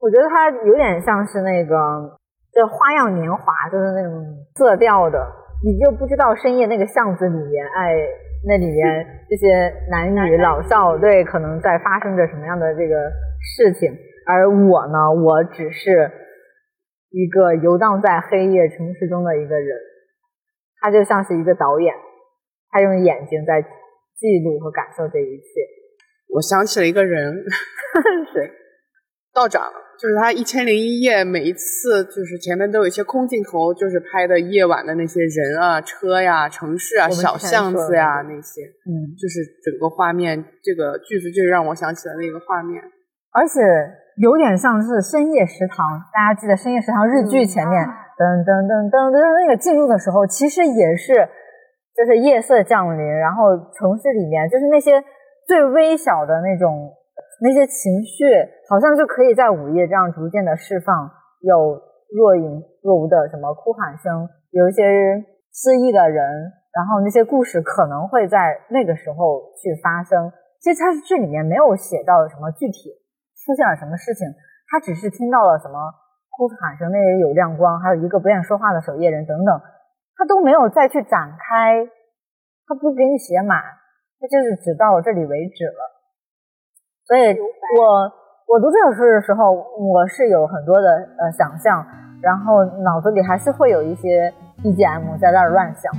F: 我觉得他有点像是那个就花样年华，就是那种色调的。你就不知道深夜那个巷子里面，哎，那里面 [LAUGHS] 这些男女老少，对，可能在发生着什么样的这个事情。而我呢，我只是一个游荡在黑夜城市中的一个人，他就像是一个导演，他用眼睛在记录和感受这一切。
B: 我想起了一个人，[LAUGHS]
F: 谁
B: 道长，就是他一千零一夜，每一次就是前面都有一些空镜头，就是拍的夜晚的那些人啊、车呀、城市啊、小巷子呀那些，
F: 嗯，
B: 就是整个画面，这个句子就让我想起了那个画面。
F: 而且有点像是深夜食堂，大家记得深夜食堂日剧前面噔噔噔噔噔那个进入的时候，其实也是就是夜色降临，然后城市里面就是那些最微小的那种那些情绪，好像就可以在午夜这样逐渐的释放，有若隐若无的什么哭喊声，有一些失忆的人，然后那些故事可能会在那个时候去发生。其实它这里面没有写到什么具体出现了什么事情，他只是听到了什么哭喊声，那里有亮光，还有一个不愿说话的守夜人等等，他都没有再去展开，他不给你写满，他就是只到这里为止了。所以我我读这首诗的时候，我是有很多的呃想象，然后脑子里还是会有一些 BGM 在那儿乱想，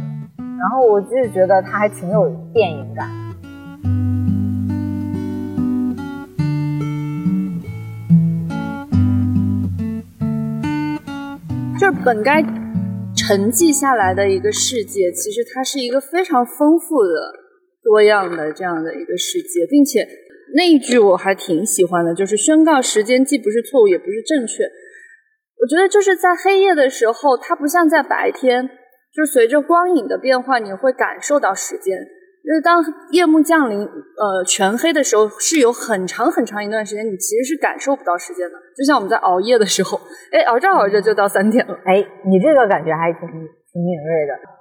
F: 然后我就是觉得它还挺有电影感。
C: 就是本该沉寂下来的一个世界，其实它是一个非常丰富的、多样的这样的一个世界，并且那一句我还挺喜欢的，就是宣告时间既不是错误，也不是正确。我觉得就是在黑夜的时候，它不像在白天，就是随着光影的变化，你会感受到时间。就是当夜幕降临，呃，全黑的时候，是有很长很长一段时间，你其实是感受不到时间的。就像我们在熬夜的时候，哎，熬着熬着就到三点了。
F: 哎，你这个感觉还挺挺敏锐的。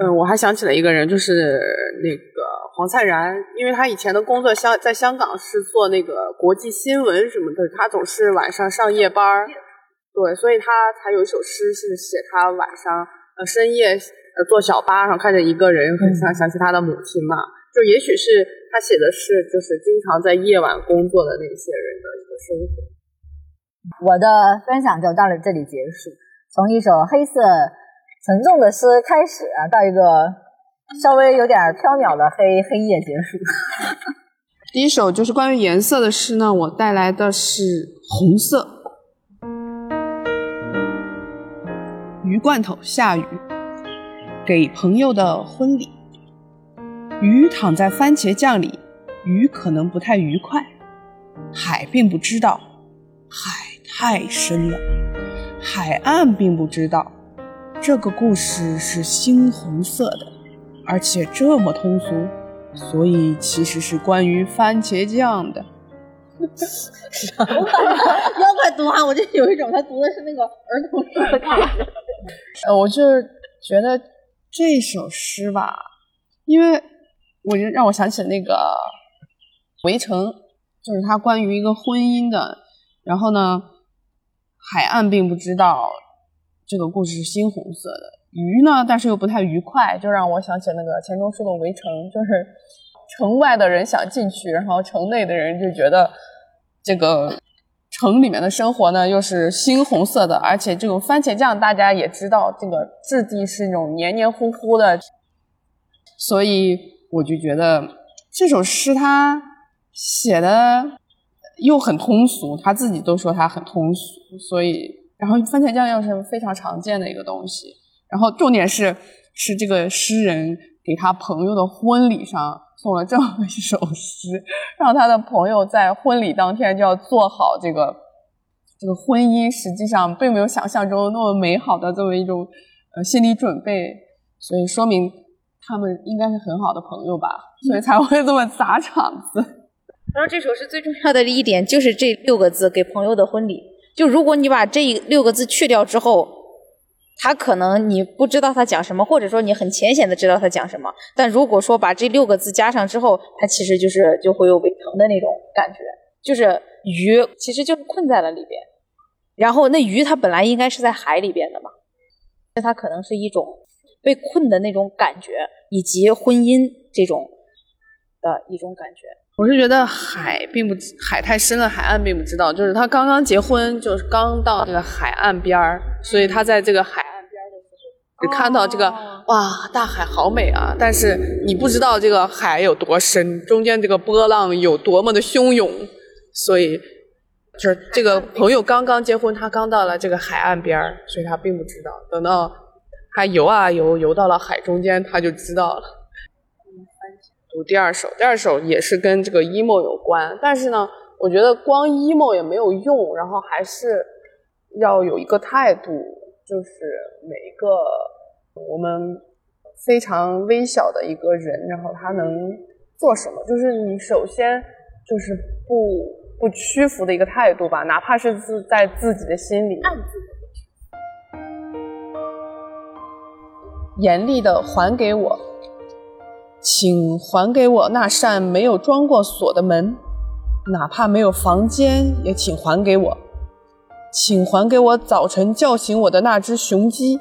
B: 嗯，我还想起了一个人，就是那个黄灿然，因为他以前的工作香在香港是做那个国际新闻什么的，他总是晚上上夜班儿，对，所以他才有一首诗是写他晚上呃深夜呃坐小巴上看着一个人，很想想起他的母亲嘛，就也许是他写的是就是经常在夜晚工作的那些人的一个生活。
F: 我的分享就到了这里结束，从一首黑色沉重的诗开始，到一个稍微有点缥缈的黑黑夜结束。[LAUGHS]
B: 第一首就是关于颜色的诗呢，我带来的是红色。鱼罐头下雨，给朋友的婚礼。鱼躺在番茄酱里，鱼可能不太愉快。海并不知道，海太深了。海岸并不知道，这个故事是猩红色的，而且这么通俗。所以其实是关于番茄酱的。[LAUGHS]
D: 要怪读完，我就有一种他读的是那个儿童诗的感觉。[LAUGHS]
B: 呃，我就是觉得这首诗吧，因为我就让我想起那个《围城》，就是它关于一个婚姻的。然后呢，海岸并不知道这个故事是猩红色的，鱼呢，但是又不太愉快，就让我想起那个钱钟书的《围城》，就是城外的人想进去，然后城内的人就觉得这个城里面的生活呢又是猩红色的，而且这种番茄酱大家也知道，这个质地是那种黏黏糊糊的，所以我就觉得这首诗他写的又很通俗，他自己都说他很通俗，所以然后番茄酱又是非常常见的一个东西，然后重点是是这个诗人给他朋友的婚礼上送了这么一首诗，让他的朋友在婚礼当天就要做好这个这个婚姻，实际上并没有想象中那么美好的这么一种呃心理准备，所以说明他们应该是很好的朋友吧，所以才会这么砸场子。
D: 然后这首诗最重要的一点就是这六个字“给朋友的婚礼”。就如果你把这六个字去掉之后，他可能你不知道他讲什么，或者说你很浅显的知道他讲什么。但如果说把这六个字加上之后，它其实就是就会有尾藤的那种感觉，就是鱼其实就是困在了里边。然后那鱼它本来应该是在海里边的嘛，那它可能是一种被困的那种感觉，以及婚姻这种的一种感觉。
B: 我是觉得海并不海太深了，海岸并不知道。就是他刚刚结婚，就是刚到这个海岸边儿，所以他在这个海岸边儿的时候，只看到这个、哇，大海好美啊！但是你不知道这个海有多深，中间这个波浪有多么的汹涌，所以就是这个朋友刚刚结婚，他刚到了这个海岸边儿，所以他并不知道。等到他游啊游，游到了海中间，他就知道了。读第二首，第二首也是跟这个 emo 有关，但是呢，我觉得光 emo 也没有用，然后还是要有一个态度，就是每一个我们非常微小的一个人，然后他能做什么，就是你首先就是不不屈服的一个态度吧，哪怕是自在自己的心里，暗自严厉的还给我，请还给我那扇没有装过锁的门，哪怕没有房间，也请还给我。请还给我早晨叫醒我的那只雄鸡，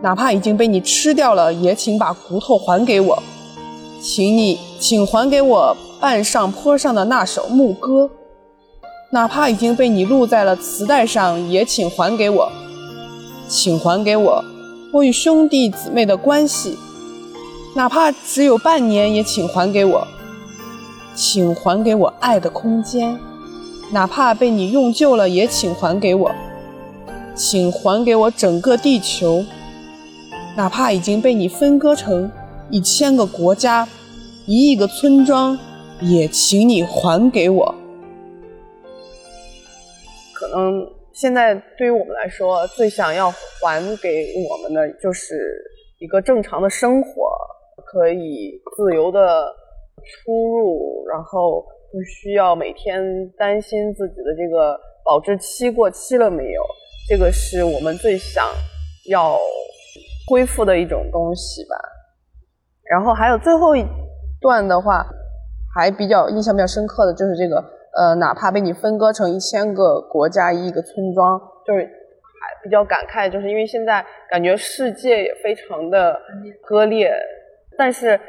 B: 哪怕已经被你吃掉了，也请把骨头还给我。请你，请还给我半上坡上的那首牧歌，哪怕已经被你录在了磁带上，也请还给我。请还给我我与兄弟姊妹的关系，哪怕只有半年，也请还给我。请还给我爱的空间。哪怕被你用旧了，也请还给我，请还给我整个地球。哪怕已经被你分割成一千个国家、一亿个村庄，也请你还给我。可能现在对于我们来说，最想要还给我们的，就是一个正常的生活，可以自由的出入，然后。不需要每天担心自己的这个保质期过期了没有，这个是我们最想要恢复的一种东西吧。然后还有最后一段的话，还比较印象比较深刻的就是这个，呃，哪怕被你分割成一千个国家、一亿个村庄，就是还比较感慨，就是因为现在感觉世界也非常的割裂，但是。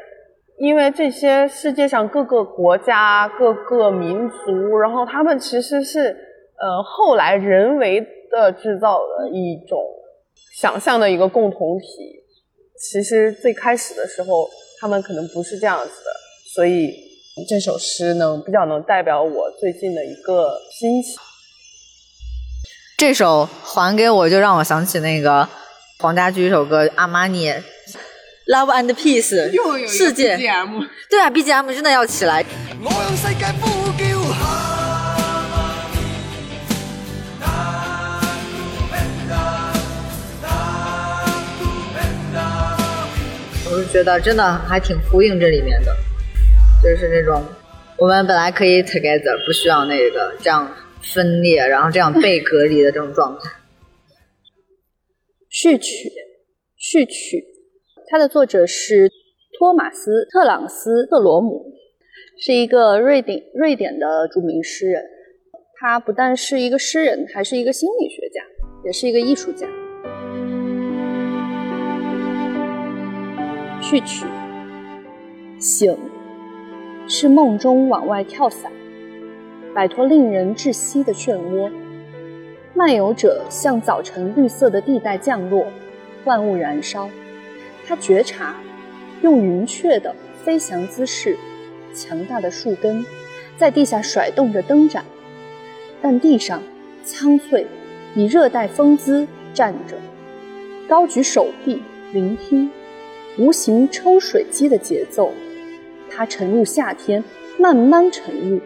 B: 因为这些世界上各个国家、各个民族，然后他们其实是呃后来人为的制造的一种想象的一个共同体。其实最开始的时候，他们可能不是这样子的。所以这首诗能比较能代表我最近的一个心情。
F: 这首还给我就让我想起那个黄家驹一首歌《阿玛尼》。Love and Peace，世界，对啊，BGM 真的要起来。我是觉得真的还挺呼应这里面的，就是那种我们本来可以 together，不需要那个这样分裂，然后这样被隔离的这种状态。
C: 序曲，序曲。它的作者是托马斯·特朗斯特罗姆，是一个瑞典瑞典的著名诗人。他不但是一个诗人，还是一个心理学家，也是一个艺术家。序曲：醒，是梦中往外跳伞，摆脱令人窒息的漩涡。漫游者向早晨绿色的地带降落，万物燃烧。他觉察，用云雀的飞翔姿势，强大的树根在地下甩动着灯盏，但地上苍翠，以热带风姿站着，高举手臂聆听，无形抽水机的节奏。他沉入夏天，慢慢沉入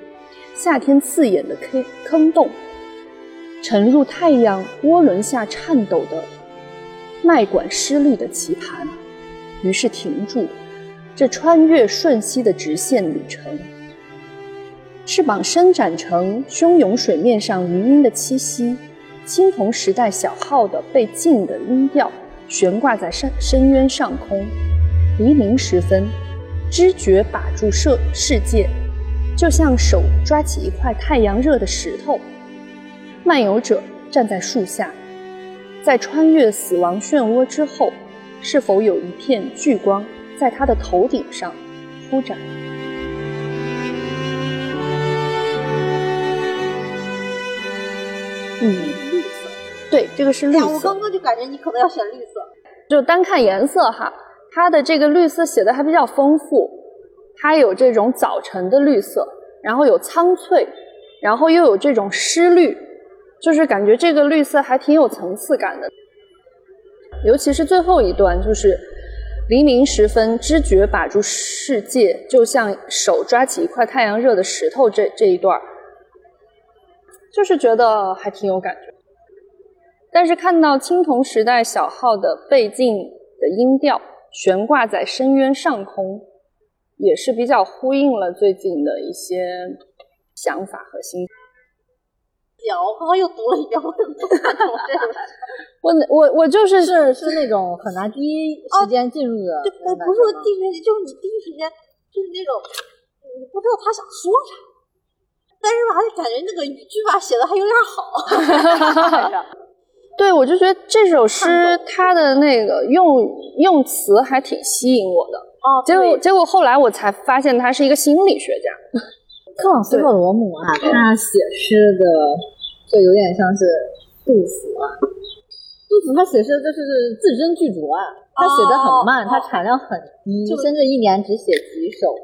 C: 夏天刺眼的坑坑洞，沉入太阳涡轮下颤抖的脉管失律的棋盘。于是停住，这穿越瞬息的直线旅程。翅膀伸展成汹涌水面上余音的栖息，青铜时代小号的被禁的音调悬挂在深深渊上空。黎明时分，知觉把住世世界，就像手抓起一块太阳热的石头。漫游者站在树下，在穿越死亡漩涡之后。是否有一片聚光在他的头顶上铺展？嗯，绿色。对，这个是绿色。
F: 我刚刚就感觉你可能要选绿色。
C: 就单看颜色哈，它的这个绿色写的还比较丰富。它有这种早晨的绿色，然后有苍翠，然后又有这种湿绿，就是感觉这个绿色还挺有层次感的。尤其是最后一段，就是黎明时分，知觉把住世界，就像手抓起一块太阳热的石头。这这一段，就是觉得还挺有感觉。但是看到青铜时代小号的背景的音调悬挂在深渊上空，也是比较呼应了最近的一些想法和心。
D: 我刚刚又读了一遍，我怎么不看懂这个？[LAUGHS]
C: 我我我就是
F: 是是那种很难第一时间进入的，
D: 对，不是说第一时间，就是你第一时间就是那种你不知道他想说啥，但是吧，就感觉那个语句吧写的还有点好。[LAUGHS]
C: 对，我就觉得这首诗它的那个用用词还挺吸引我的。
D: 哦，
C: 结果结果后来我才发现他是一个心理学家。
F: 克朗斯特罗姆啊，他写诗的就有点像是杜甫啊。杜甫他写诗就是字斟句酌啊，他写的很慢，他产量很低，甚至一年只写几首。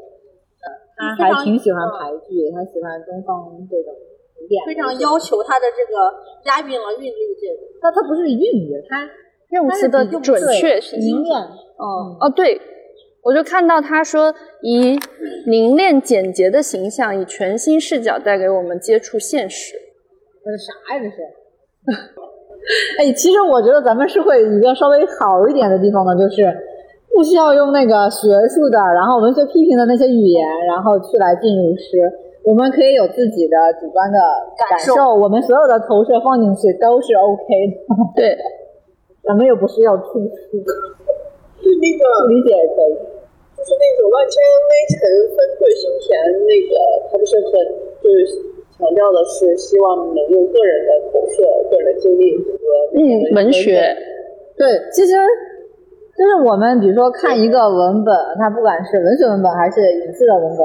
F: 他还挺喜欢排句，他喜欢东方这种
D: 非常要求他的这个押韵了韵律这个。
F: 那他不是韵律，他
C: 用词的准确性、
F: 凝练。
C: 哦哦，对。我就看到他说，以凝练简洁的形象，以全新视角带给我们接触现实。
F: 这是啥呀？这是？[LAUGHS] 哎，其实我觉得咱们社会一个稍微好一点的地方呢，就是不需要用那个学术的，然后文学批评的那些语言，然后去来进入诗。我们可以有自己的主观的感受，我们所有的投射放进去都是 OK 的。
C: 对，
F: 咱们又不是要出书。[LAUGHS]
B: 那个
F: 理解也可以，
B: 就是那种万千微尘纷坠心田，那个他不是很就是强调的是希望能用个人的投射、个人的经历和
C: 嗯文学，
F: 对，其实就是我们比如说看一个文本，它不管是文学文本还是影视的文本，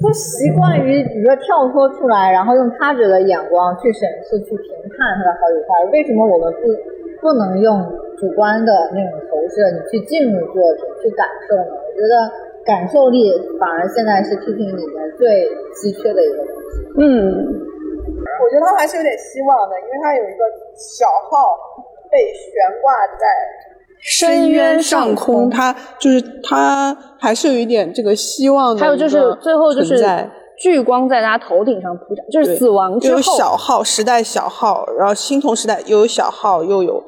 F: 都习惯于比如说跳脱出来，然后用他者的眼光去审视、去评判它的好与坏。为什么我们不不能用？主观的那种投射，你去进入作品去感受呢？我觉得感受力反而现在是批评里面最稀缺的一个东西。
C: 嗯，
B: 我觉得他还是有点希望的，因为他有一个小号被悬挂在
C: 深渊上空，
B: 他就是他还是有一点这个希望的。
C: 还有就是最后就是聚光在他头顶上铺展，就是死亡之后
B: 有小号时代小号，然后青铜时代又有小号又有。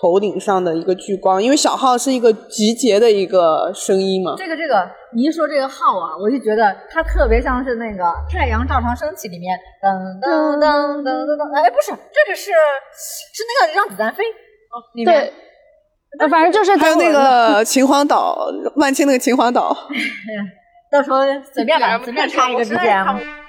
B: 头顶上的一个聚光，因为小号是一个集结的一个声音嘛。
F: 这个这个，你一说这个号啊，我就觉得它特别像是那个《太阳照常升起》里面噔噔噔噔噔噔。哎，不是，这个是是那个让子弹飞哦。
C: 对，呃，反正就是
B: 还有那个 [LAUGHS] 秦皇岛，万青那个秦皇岛。[LAUGHS]
F: 到时候随便吧，随便插一个 BGM。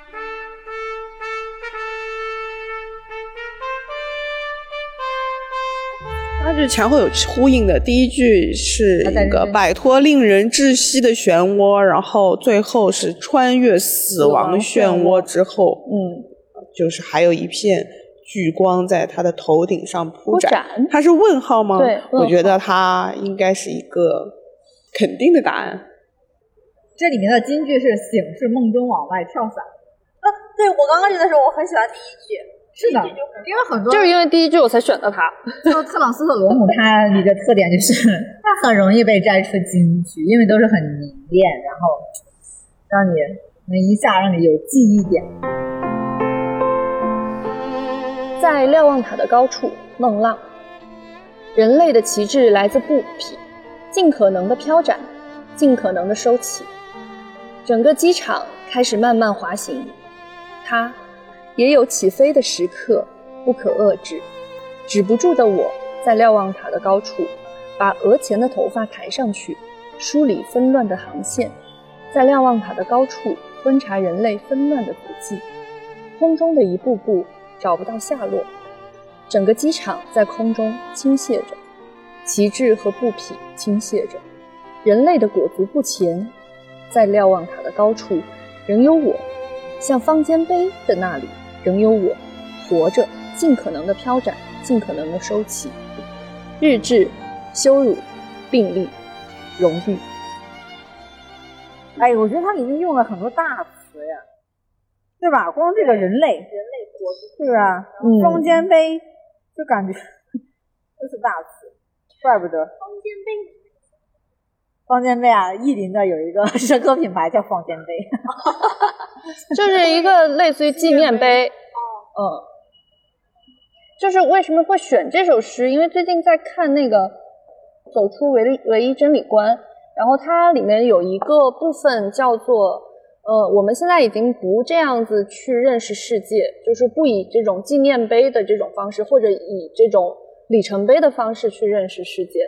B: 它是前后有呼应的，第一句是一个摆脱令人窒息的漩涡，然后最后是穿越死亡漩涡之后，
C: 嗯，
B: 就是还有一片聚光在他的头顶上铺
C: 展。
B: 他是问号吗？
C: 对，
B: 我觉得他应该是一个肯定的答案。
F: 这里面的金句是“醒是梦中往外跳伞”。
D: 啊，对我刚刚觉得时候，我很喜欢第一句。
F: 是的，因为很多
C: 就是因为第一句我才选的他。
F: 就特朗斯特罗姆，他一个特点就是他很容易被摘出金句，因为都是很凝练，然后让你能一下让你有记忆点。
C: 在瞭望塔的高处，梦浪。人类的旗帜来自布匹，尽可能的飘展，尽可能的收起。整个机场开始慢慢滑行，它。也有起飞的时刻，不可遏制。止不住的我，在瞭望塔的高处，把额前的头发抬上去，梳理纷乱的航线，在瞭望塔的高处观察人类纷乱的足迹。空中的一步步找不到下落，整个机场在空中倾泻着，旗帜和布匹倾泻着，人类的裹足不前。在瞭望塔的高处，仍有我，像方尖碑的那里。仍有我，活着，尽可能的飘展，尽可能的收起，日志，羞辱，病例，荣誉。
F: 哎，我觉得它里面用了很多大词呀，对吧？光这个人类，人类国度，对啊？
C: 嗯 [LAUGHS]
F: 双肩背就感觉 [LAUGHS] 这是大词，怪不得方尖碑。方尖碑啊，意林的有一个 [LAUGHS] 社科品牌叫方尖碑，[LAUGHS]
C: 就是一个类似于纪念碑。嗯，就是为什么会选这首诗？因为最近在看那个《走出唯唯一真理观》，然后它里面有一个部分叫做呃，我们现在已经不这样子去认识世界，就是不以这种纪念碑的这种方式，或者以这种里程碑的方式去认识世界。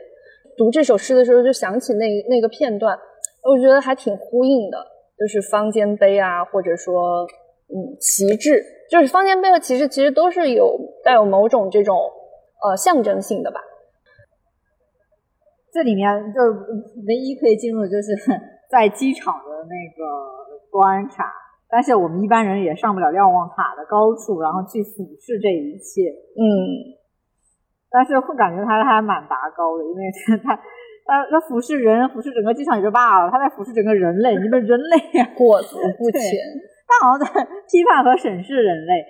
C: 读这首诗的时候，就想起那那个片段，我觉得还挺呼应的，就是方尖碑啊，或者说嗯旗帜，就是方尖碑和旗帜其实都是有带有某种这种呃象征性的吧。
F: 这里面就唯一可以进入的就是在机场的那个观察，但是我们一般人也上不了瞭望塔的高处，然后去俯视这一切。
C: 嗯，
F: 但是会感觉他还蛮拔高的，因为他他他俯视人，俯视整个机场也就罢了，他在俯视整个人类，你们人类呀、[LAUGHS]
C: 裹足不
F: 对
C: 前。[LAUGHS]
F: 他好像在批判和审视人类。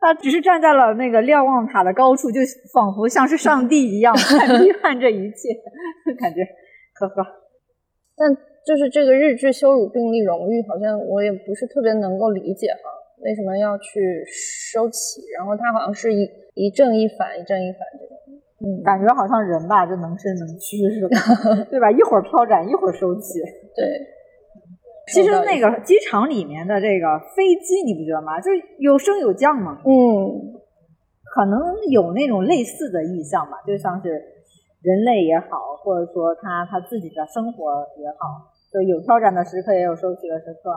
F: 他只是站在了那个瞭望塔的高处，就仿佛像是上帝一样在批判这一切，[LAUGHS] 感觉呵呵。
C: 但就是这个日志羞辱病例荣誉，好像我也不是特别能够理解哈，为什么要去收起？然后他好像是一一正一反，一正一反这种。嗯，
F: 感觉好像人吧，就能伸能屈似的，[LAUGHS] 对吧？一会儿飘展，一会儿收起。
C: 对。
F: 其实那个机场里面的这个飞机，你不觉得吗？就是有升有降嘛，
C: 嗯，
F: 可能有那种类似的意象吧，就像是人类也好，或者说他他自己的生活也好，就有飘展的时刻，也有收起的时刻。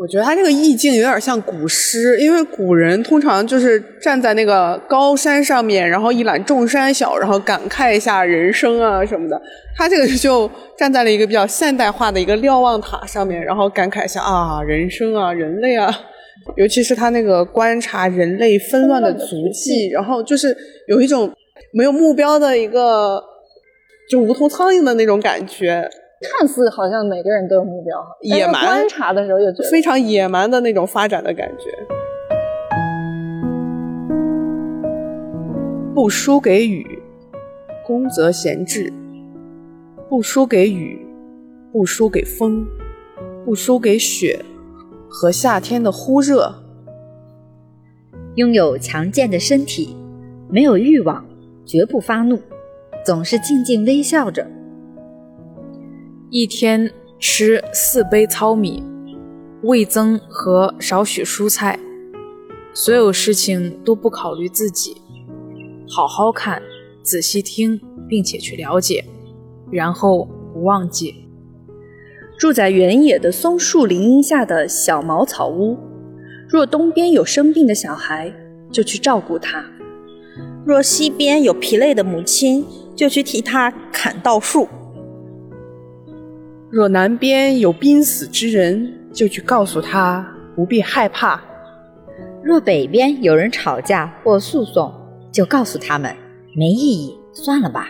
B: 我觉得他这个意境有点像古诗，因为古人通常就是站在那个高山上面，然后一览众山小，然后感慨一下人生啊什么的。他这个就站在了一个比较现代化的一个瞭望塔上面，然后感慨一下啊人生啊人类啊，尤其是他那个观察人类纷乱的足迹，然后就是有一种没有目标的一个就无头苍蝇的那种感觉。
C: 看似好像每个人都有目标哈，
B: 野蛮
C: 但是观察的时候又觉得
B: 非常野蛮的那种发展的感觉。不输给雨，恭则闲置；不输给雨，不输给风，不输给雪和夏天的忽热。
A: 拥有强健的身体，没有欲望，绝不发怒，总是静静微笑着。
D: 一天吃四杯糙米，味增和少许蔬菜，所有事情都不考虑自己，好好看，仔细听，并且去了解，然后不忘记。
C: 住在原野的松树林荫下的小茅草屋，若东边有生病的小孩，就去照顾他；
H: 若西边有疲累的母亲，就去替他砍稻树。
B: 若南边有濒死之人，就去告诉他不必害怕；
A: 若北边有人吵架或诉讼，就告诉他们没意义，算了吧。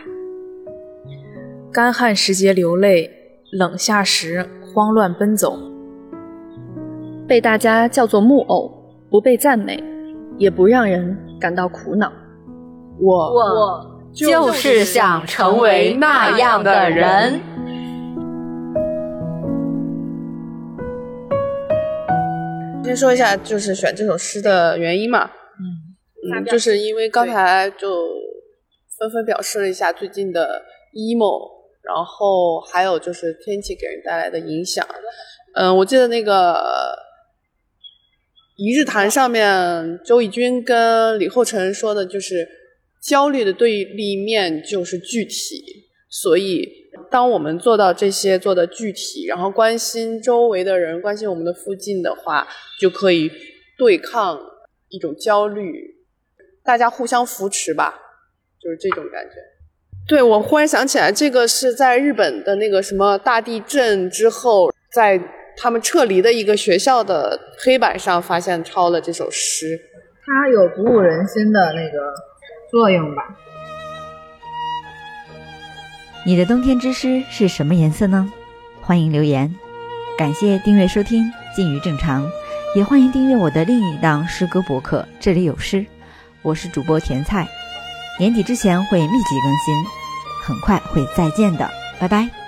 D: 干旱时节流泪，冷夏时慌乱奔走。
C: 被大家叫做木偶，不被赞美，也不让人感到苦恼。
B: 我
I: 我就是想成为那样的人。
B: 先说一下，就是选这首诗的原因嘛。嗯，就是因为刚才就纷纷表示了一下最近的 emo，然后还有就是天气给人带来的影响。嗯，我记得那个一日谈上面，周轶君跟李厚成说的就是焦虑的对立面就是具体，所以当我们做到这些做的具体，然后关心周围的人，关心我们的附近的话，就可以对抗一种焦虑，大家互相扶持吧，就是这种感觉。对，我忽然想起来，这个是在日本的那个什么大地震之后，在他们撤离的一个学校的黑板上发现抄了这首诗。
F: 它有鼓舞人心的那个作用吧。
I: 你的冬天之诗是什么颜色呢？欢迎留言。感谢订阅收听《近于正常》，
A: 也欢迎订阅我的另一档诗歌博客《这里有诗》，我是主播甜菜。年底之前会密集更新，很快会再见的，拜拜。